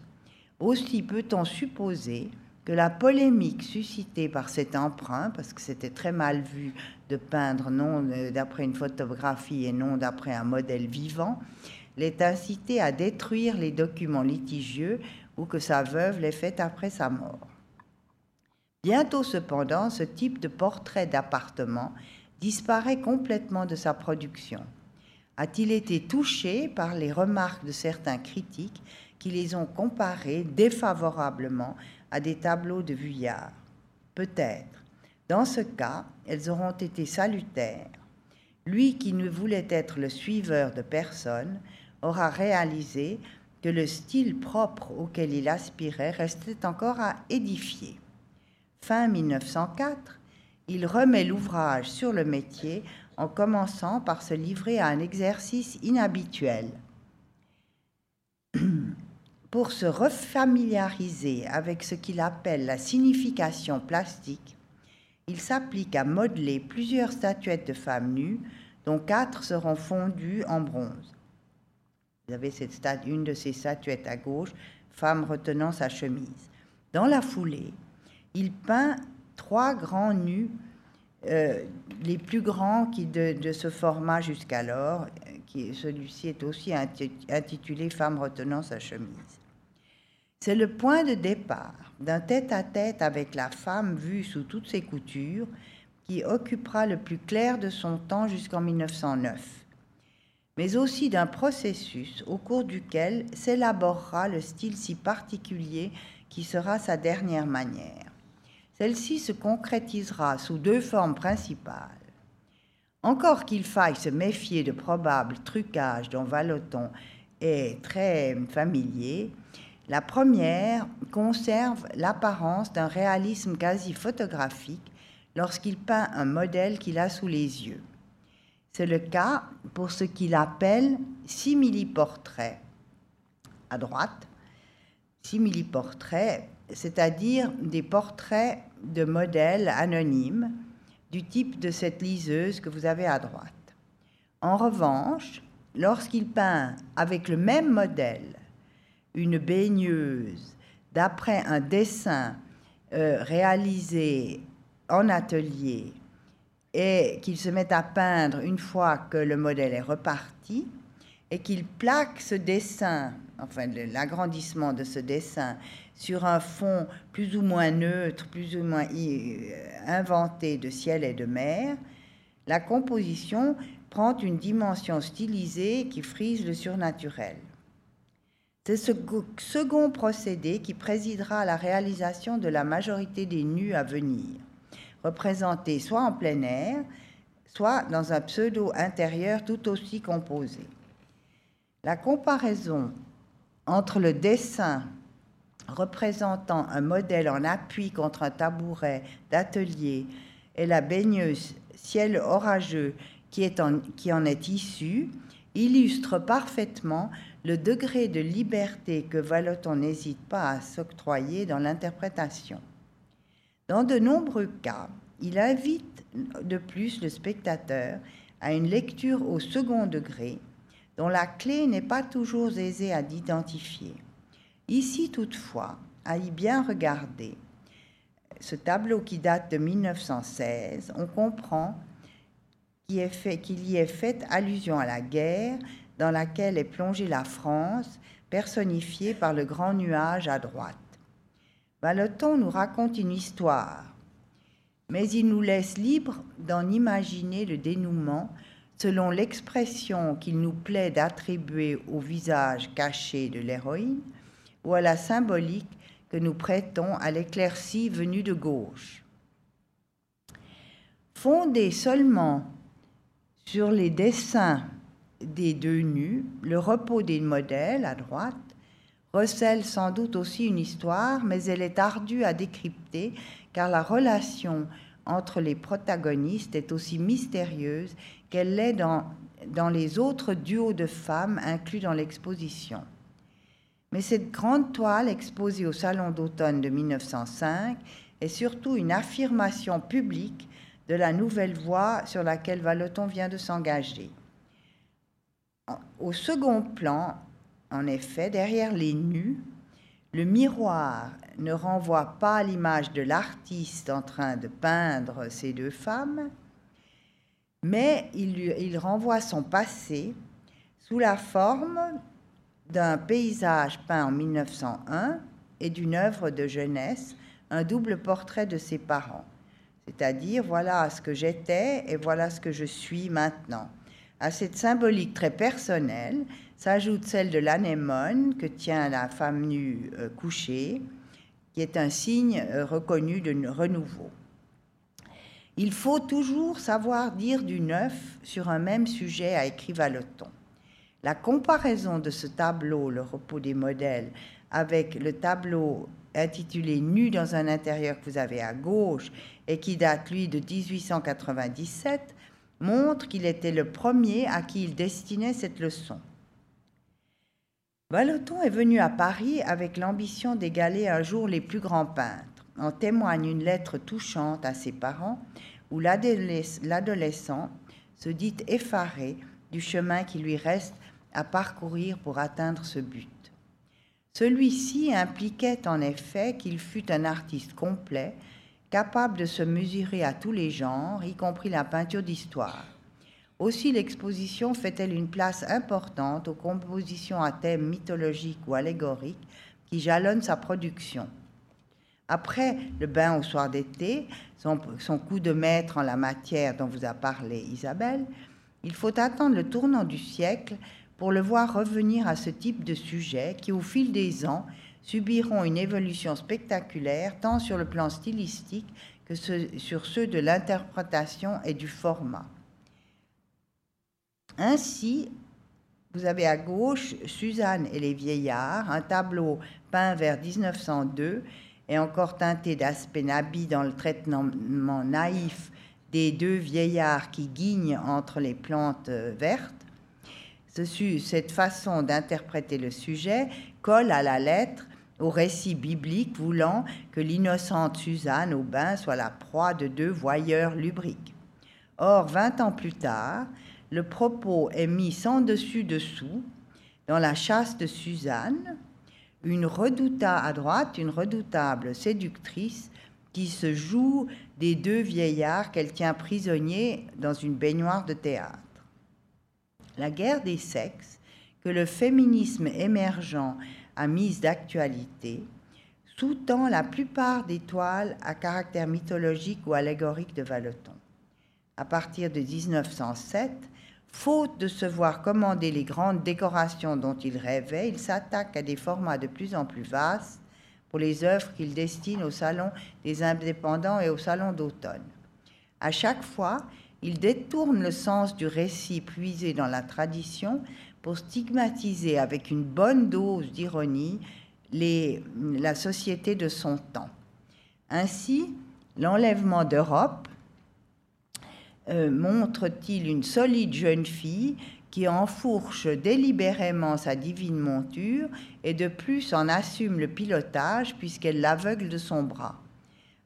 Aussi peut-on supposer que la polémique suscitée par cet emprunt, parce que c'était très mal vu de peindre non d'après une photographie et non d'après un modèle vivant, l'ait incité à détruire les documents litigieux ou que sa veuve l'ait fait après sa mort. Bientôt cependant, ce type de portrait d'appartement disparaît complètement de sa production. A-t-il été touché par les remarques de certains critiques qui les ont comparés défavorablement à des tableaux de Vuillard? Peut-être. Dans ce cas, elles auront été salutaires. Lui qui ne voulait être le suiveur de personne aura réalisé que le style propre auquel il aspirait restait encore à édifier. Fin 1904, il remet l'ouvrage sur le métier en commençant par se livrer à un exercice inhabituel pour se refamiliariser avec ce qu'il appelle la signification plastique, il s'applique à modeler plusieurs statuettes de femmes nues, dont quatre seront fondues en bronze. Vous avez cette une de ces statuettes à gauche, femme retenant sa chemise. Dans la foulée, il peint trois grands nus, euh, les plus grands qui de, ce format jusqu'alors, celui-ci est aussi intitulé Femme retenant sa chemise. C'est le point de départ d'un tête-à-tête avec la femme vue sous toutes ses coutures qui occupera le plus clair de son temps jusqu'en 1909, mais aussi d'un processus au cours duquel s'élaborera le style si particulier qui sera sa dernière manière. Celle-ci se concrétisera sous deux formes principales. Encore qu'il faille se méfier de probables trucages dont Valoton est très familier, la première conserve l'apparence d'un réalisme quasi photographique lorsqu'il peint un modèle qu'il a sous les yeux. C'est le cas pour ce qu'il appelle simili-portrait. À droite, simili-portrait, c'est-à-dire des portraits de modèles anonymes du type de cette liseuse que vous avez à droite. En revanche, lorsqu'il peint avec le même modèle une baigneuse d'après un dessin euh, réalisé en atelier et qu'il se met à peindre une fois que le modèle est reparti et qu'il plaque ce dessin, enfin l'agrandissement de ce dessin, sur un fond plus ou moins neutre, plus ou moins euh, inventé de ciel et de mer, la composition prend une dimension stylisée qui frise le surnaturel. C'est ce second procédé qui présidera à la réalisation de la majorité des nus à venir, représentés soit en plein air, soit dans un pseudo intérieur tout aussi composé. La comparaison entre le dessin représentant un modèle en appui contre un tabouret d'atelier et la baigneuse ciel orageux qui, qui en est issue illustre parfaitement le degré de liberté que Valoton n'hésite pas à s'octroyer dans l'interprétation. Dans de nombreux cas, il invite de plus le spectateur à une lecture au second degré, dont la clé n'est pas toujours aisée à identifier. Ici toutefois, à y bien regarder, ce tableau qui date de 1916, on comprend qu'il y est fait allusion à la guerre dans laquelle est plongée la France, personnifiée par le grand nuage à droite. Baloton nous raconte une histoire, mais il nous laisse libres d'en imaginer le dénouement selon l'expression qu'il nous plaît d'attribuer au visage caché de l'héroïne ou à la symbolique que nous prêtons à l'éclaircie venue de gauche. Fondé seulement sur les dessins des deux nus, le repos des modèles à droite, recèle sans doute aussi une histoire, mais elle est ardue à décrypter car la relation entre les protagonistes est aussi mystérieuse qu'elle l'est dans, dans les autres duos de femmes inclus dans l'exposition. Mais cette grande toile exposée au Salon d'automne de 1905 est surtout une affirmation publique de la nouvelle voie sur laquelle Valeton vient de s'engager. Au second plan, en effet, derrière les nus, le miroir ne renvoie pas l'image de l'artiste en train de peindre ces deux femmes, mais il, il renvoie son passé sous la forme d'un paysage peint en 1901 et d'une œuvre de jeunesse, un double portrait de ses parents. C'est-à-dire, voilà ce que j'étais et voilà ce que je suis maintenant. À cette symbolique très personnelle s'ajoute celle de l'anémone que tient la femme nue euh, couchée, qui est un signe euh, reconnu de renouveau. Il faut toujours savoir dire du neuf sur un même sujet, a écrit Valeton. La comparaison de ce tableau, Le repos des modèles, avec le tableau intitulé Nu dans un intérieur que vous avez à gauche et qui date, lui, de 1897, montre qu'il était le premier à qui il destinait cette leçon. Vallotton est venu à Paris avec l'ambition d'égaler un jour les plus grands peintres. En témoigne une lettre touchante à ses parents où l'adolescent se dit effaré du chemin qui lui reste à parcourir pour atteindre ce but. Celui-ci impliquait en effet qu'il fût un artiste complet, capable de se mesurer à tous les genres, y compris la peinture d'histoire. Aussi l'exposition fait-elle une place importante aux compositions à thème mythologique ou allégorique qui jalonnent sa production. Après le bain au soir d'été, son, coup de maître en la matière dont vous a parlé Isabelle, il faut attendre le tournant du siècle pour le voir revenir à ce type de sujet qui, au fil des ans, subiront une évolution spectaculaire tant sur le plan stylistique que sur ceux de l'interprétation et du format. Ainsi, vous avez à gauche Suzanne et les vieillards, un tableau peint vers 1902 et encore teinté d'aspect nabi dans le traitement naïf des deux vieillards qui guignent entre les plantes vertes. Cette façon d'interpréter le sujet colle à la lettre au récit biblique voulant que l'innocente Suzanne au bain soit la proie de deux voyeurs lubriques. Or, vingt ans plus tard, le propos est mis sans dessus-dessous dans la chasse de Suzanne, une redoutable à droite, une redoutable séductrice qui se joue des deux vieillards qu'elle tient prisonniers dans une baignoire de théâtre. La guerre des sexes, que le féminisme émergent a mise d'actualité, sous-tend la plupart des toiles à caractère mythologique ou allégorique de Vallotton. À partir de 1907, Faute de se voir commander les grandes décorations dont il rêvait, il s'attaque à des formats de plus en plus vastes pour les œuvres qu'il destine au Salon des indépendants et au Salon d'automne. À chaque fois, il détourne le sens du récit puisé dans la tradition pour stigmatiser avec une bonne dose d'ironie la société de son temps. Ainsi, l'enlèvement d'Europe, euh, montre-t-il une solide jeune fille qui enfourche délibérément sa divine monture et de plus en assume le pilotage puisqu'elle l'aveugle de son bras.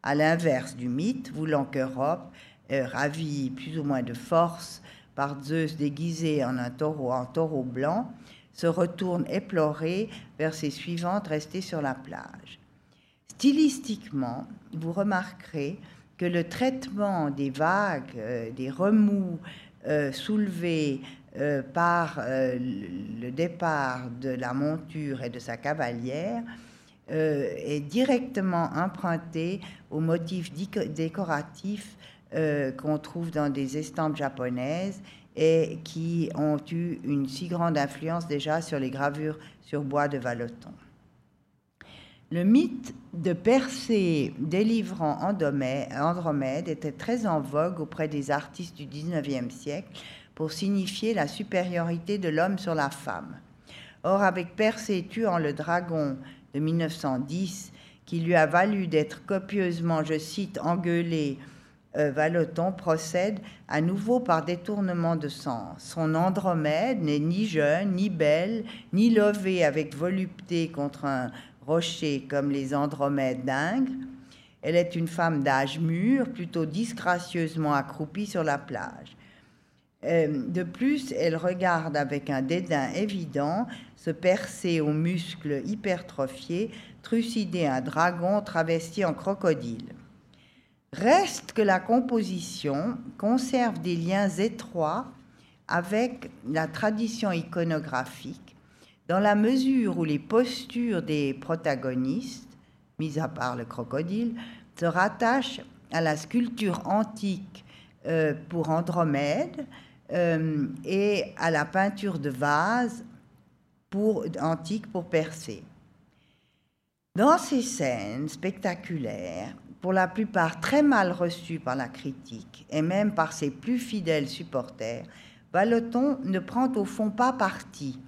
À l'inverse du mythe, voulant qu'Europe, euh, ravie plus ou moins de force par Zeus déguisé en un taureau, en taureau blanc, se retourne éplorée vers ses suivantes restées sur la plage. Stylistiquement, vous remarquerez que le traitement des vagues, euh, des remous euh, soulevés euh, par le départ de la monture et de sa cavalière est directement emprunté aux motifs décoratifs qu'on trouve dans des estampes japonaises et qui ont eu une si grande influence déjà sur les gravures sur bois de Vallotton. Le mythe de Persée délivrant Andromède était très en vogue auprès des artistes du XIXe siècle pour signifier la supériorité de l'homme sur la femme. Or, avec Persée tuant le dragon de 1910, qui lui a valu d'être copieusement, je cite, engueulé, euh, procède à nouveau par détournement de sens. Son Andromède n'est ni jeune, ni belle, ni levée avec volupté contre un rocher comme les Andromèdes d'Ingres. Elle est une femme d'âge mûr, plutôt disgracieusement accroupie sur la plage. Euh, de plus, elle regarde avec un dédain évident se percer aux muscles hypertrophiés, trucider un dragon travesti en crocodile. Reste que la composition conserve des liens étroits avec la tradition iconographique dans la mesure où les postures des protagonistes, mis à part le crocodile, se rattachent à la sculpture antique euh, pour Andromède euh, et à la peinture de vase pour, antique pour Persée. Dans ces scènes spectaculaires, pour la plupart très mal reçues par la critique et même par ses plus fidèles supporters, Vallotton ne prend au fond pas parti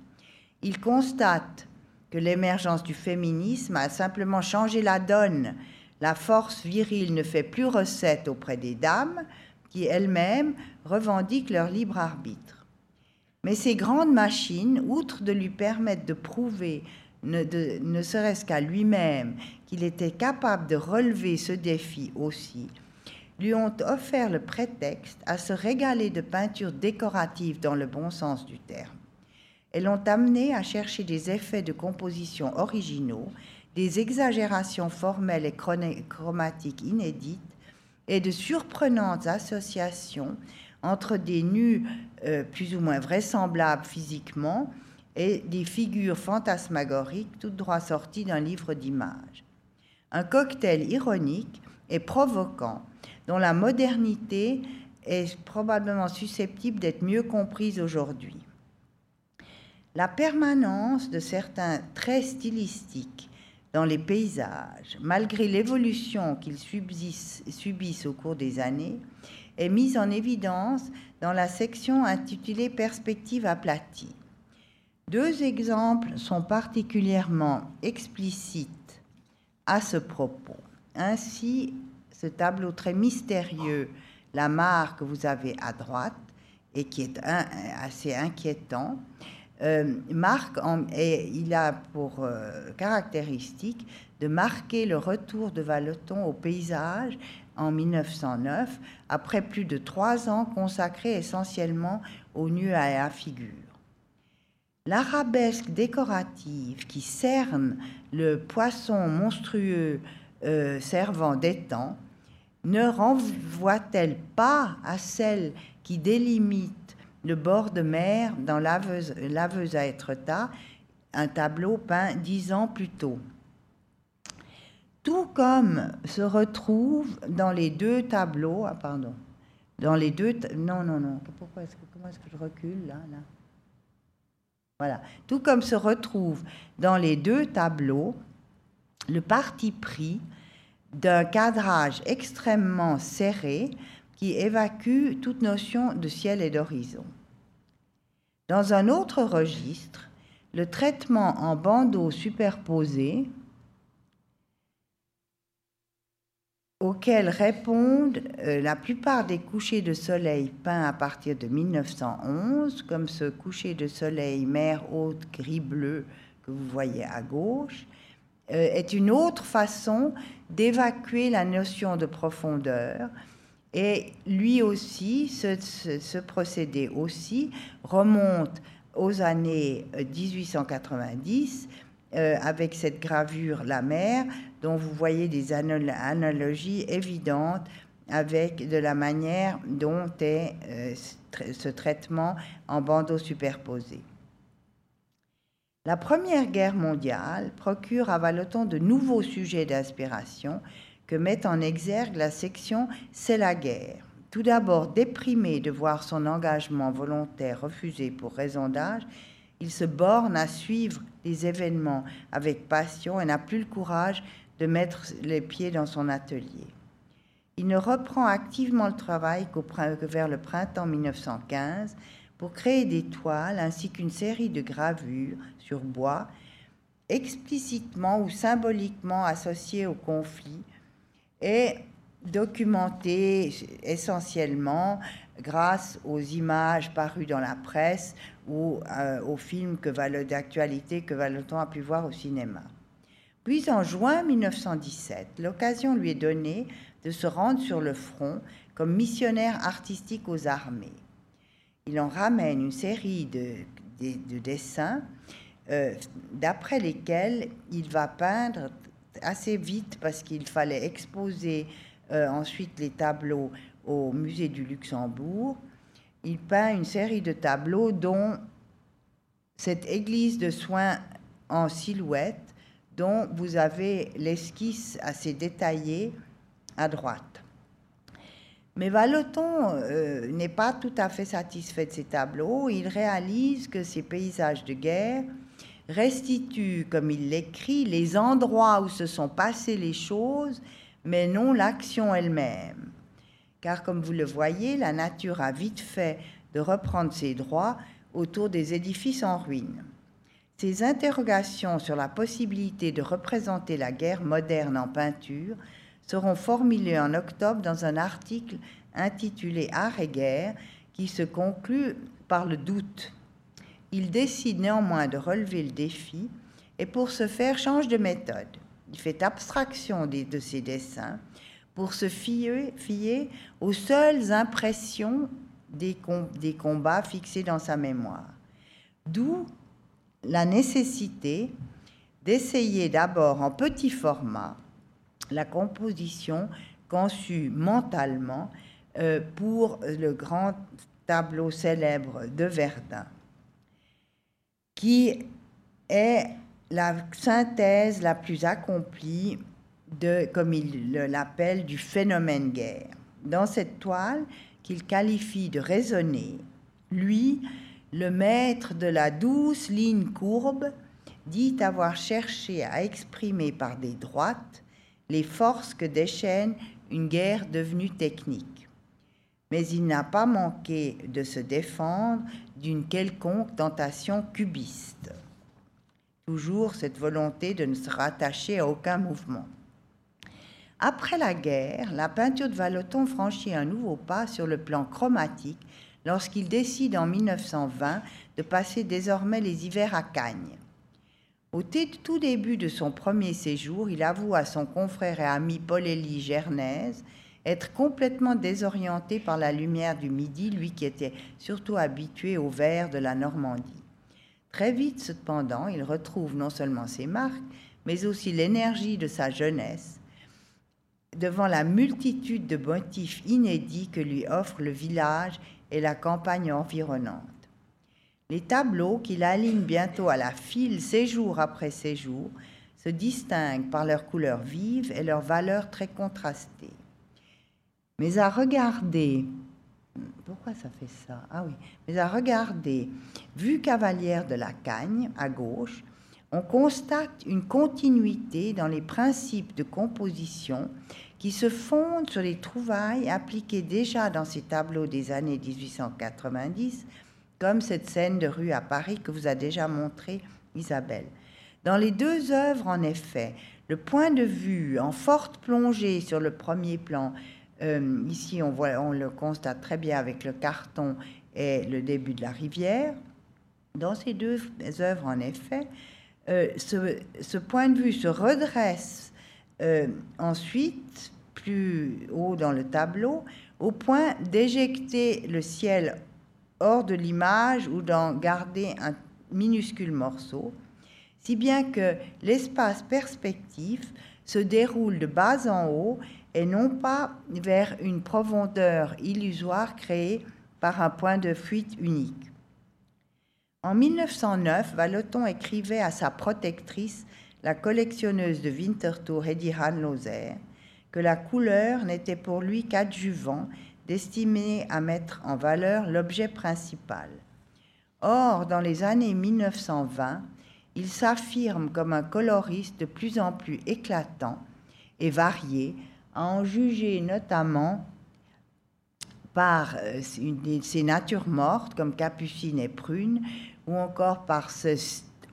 il constate que l'émergence du féminisme a simplement changé la donne. La force virile ne fait plus recette auprès des dames qui elles-mêmes revendiquent leur libre arbitre. Mais ces grandes machines, outre de lui permettre de prouver, ne, ne serait-ce qu'à lui-même, qu'il était capable de relever ce défi aussi, lui ont offert le prétexte à se régaler de peintures décoratives dans le bon sens du terme. Elles l'ont amené à chercher des effets de composition originaux, des exagérations formelles et chromatiques inédites et de surprenantes associations entre des nus euh, plus ou moins vraisemblables physiquement et des figures fantasmagoriques tout droit sorties d'un livre d'images. Un cocktail ironique et provoquant dont la modernité est probablement susceptible d'être mieux comprise aujourd'hui. La permanence de certains traits stylistiques dans les paysages, malgré l'évolution qu'ils subissent au cours des années, est mise en évidence dans la section intitulée Perspective aplatie. Deux exemples sont particulièrement explicites à ce propos. Ainsi, ce tableau très mystérieux, la mare que vous avez à droite, et qui est assez inquiétant, euh, marque et il a pour euh, caractéristique de marquer le retour de Valeton au paysage en 1909, après plus de trois ans consacrés essentiellement aux nus à la figure. L'arabesque décorative qui cerne le poisson monstrueux euh, servant d'étang ne renvoie-t-elle pas à celle qui délimite le bord de mer dans Laveuse, Laveuse un tableau peint dix ans plus tôt? Tout comme se retrouve dans les deux tableaux, ah pardon, dans les deux, non, non, non, comment est-ce que je recule là? Tout comme se retrouve dans les deux tableaux le parti pris d'un cadrage extrêmement serré qui évacue toute notion de ciel et d'horizon. Dans un autre registre, le traitement en bandeaux superposés auxquels répondent euh, la plupart des couchers de soleil peints à partir de 1911, comme ce coucher de soleil mer haute gris-bleu que vous voyez à gauche, euh, est une autre façon d'évacuer la notion de profondeur. Et lui aussi, ce, procédé aussi remonte aux années 1890 euh, avec cette gravure La mer, dont vous voyez des analogies évidentes avec de la manière dont est ce traitement en bandeaux superposés. La Première Guerre mondiale procure à Vallotton de nouveaux sujets d'inspiration que met en exergue la section C'est la guerre. Tout d'abord déprimé de voir son engagement volontaire refusé pour raison d'âge, il se borne à suivre les événements avec passion et n'a plus le courage de mettre les pieds dans son atelier. Il ne reprend activement le travail que vers le printemps 1915 pour créer des toiles ainsi qu'une série de gravures sur bois explicitement ou symboliquement associées au conflit et documentées essentiellement grâce aux images parues dans la presse ou euh, aux films d'actualité que Valoton a pu voir au cinéma. Puis en juin 1917, l'occasion lui est donnée de se rendre sur le front comme missionnaire artistique aux armées il en ramène une série de, dessins euh, d'après lesquels il va peindre assez vite parce qu'il fallait exposer euh, ensuite les tableaux au musée du Luxembourg. Il peint une série de tableaux dont cette église de soins en silhouette dont vous avez l'esquisse assez détaillée à droite. Mais Vallotton euh, n'est pas tout à fait satisfait de ces tableaux. Il réalise que ces paysages de guerre restituent, comme il l'écrit, les endroits où se sont passées les choses, mais non l'action elle-même. Car comme vous le voyez, la nature a vite fait de reprendre ses droits autour des édifices en ruine. Ces interrogations sur la possibilité de représenter la guerre moderne en peinture seront formulés en octobre dans un article intitulé Art et guerre qui se conclut par le doute. il décide néanmoins de relever le défi et pour ce faire change de méthode. Il fait abstraction de ses dessins pour se fier, aux seules impressions des, des combats fixés dans sa mémoire. D'où la nécessité d'essayer d'abord en petit format la composition conçue mentalement euh, pour le grand tableau célèbre de Verdun, qui est la synthèse la plus accomplie de, comme il l'appelle, du phénomène guerre. Dans cette toile qu'il qualifie de raisonnée, lui, le maître de la douce ligne courbe, dit avoir cherché à exprimer par des droites les forces que déchaîne une guerre devenue technique. Mais il n'a pas manqué de se défendre d'une quelconque tentation cubiste. Toujours cette volonté de ne se rattacher à aucun mouvement. Après la guerre, la peinture de Vallotton franchit un nouveau pas sur le plan chromatique lorsqu'il décide en 1920 de passer désormais les hivers à Cagnes. Au tout début de son premier séjour, il avoue à son confrère et ami Paul-Élie Gernaise être complètement désorienté par la lumière du midi, lui qui était surtout habitué au vert de la Normandie. Très vite, cependant, il retrouve non seulement ses marques, mais aussi l'énergie de sa jeunesse devant la multitude de motifs inédits que lui offre le village et la campagne environnante. Les tableaux qu'il aligne bientôt à la file séjour après séjour se distinguent par leurs couleurs vives et leurs valeurs très contrastées. Mais à regarder, pourquoi ça fait ça? Ah oui, mais à regarder, vue cavalière de la Cagne à gauche, on constate une continuité dans les principes de composition qui se fondent sur les trouvailles appliquées déjà dans ces tableaux des années 1890, comme cette scène de rue à Paris que vous a déjà montré Isabelle. Dans les deux œuvres, en effet, le point de vue en forte plongée sur le premier plan, euh, ici on le constate très bien avec le carton et le début de la rivière, dans ces deux œuvres, en effet, euh, ce, point de vue se redresse euh, ensuite plus haut dans le tableau, au point d'éjecter le ciel hors de l'image ou d'en garder un minuscule morceau, si bien que l'espace perspectif se déroule de bas en haut et non pas vers une profondeur illusoire créée par un point de fuite unique. En 1909, Vallotton écrivait à sa protectrice, la collectionneuse de Winterthur Hedy Lozer, que la couleur n'était pour lui qu'adjuvant, destiné à mettre en valeur l'objet principal. Or, dans les années 1920, il s'affirme comme un coloriste de plus en plus éclatant et varié, à en juger notamment par euh, ses natures mortes comme Capucine et Prune, ou encore par ce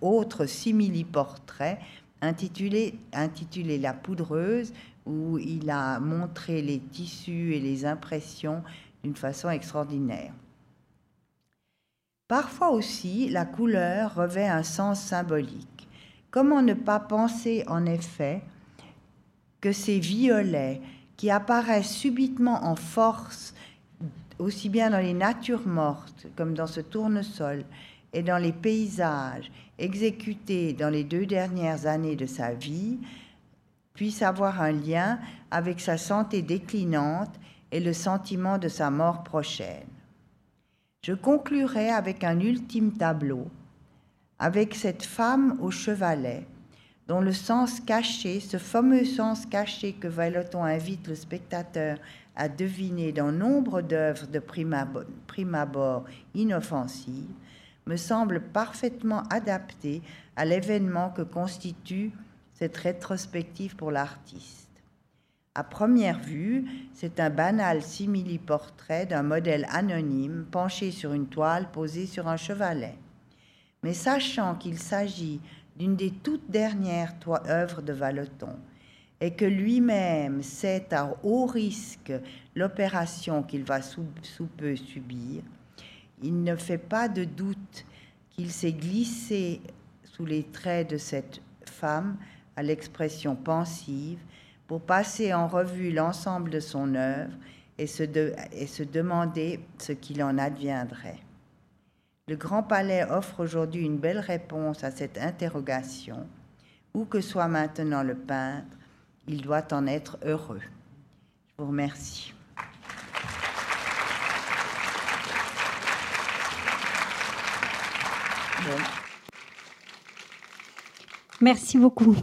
autre simili-portrait intitulé, intitulé La poudreuse, où il a montré les tissus et les impressions d'une façon extraordinaire. Parfois aussi, la couleur revêt un sens symbolique. Comment ne pas penser en effet que ces violets qui apparaissent subitement en force, aussi bien dans les natures mortes comme dans ce tournesol, et dans les paysages exécutés dans les deux dernières années de sa vie puisse avoir un lien avec sa santé déclinante et le sentiment de sa mort prochaine. Je conclurai avec un ultime tableau, avec cette femme au chevalet, dont le sens caché, ce fameux sens caché que Vallotton invite le spectateur à deviner dans nombre d'œuvres de prime abord inoffensives, me semble parfaitement adapté à l'événement que constitue cette rétrospective pour l'artiste. À première vue, c'est un banal simili-portrait d'un modèle anonyme penché sur une toile posée sur un chevalet. Mais sachant qu'il s'agit d'une des toutes dernières œuvres de Vallotton, et que lui-même sait à haut risque l'opération qu'il va sous peu subir, il ne fait pas de doute qu'il s'est glissé sous les traits de cette femme à l'expression pensive pour passer en revue l'ensemble de son œuvre et se, et se demander ce qu'il en adviendrait. Le Grand Palais offre aujourd'hui une belle réponse à cette interrogation. Où que soit maintenant le peintre, il doit en être heureux. Je vous remercie. Merci beaucoup.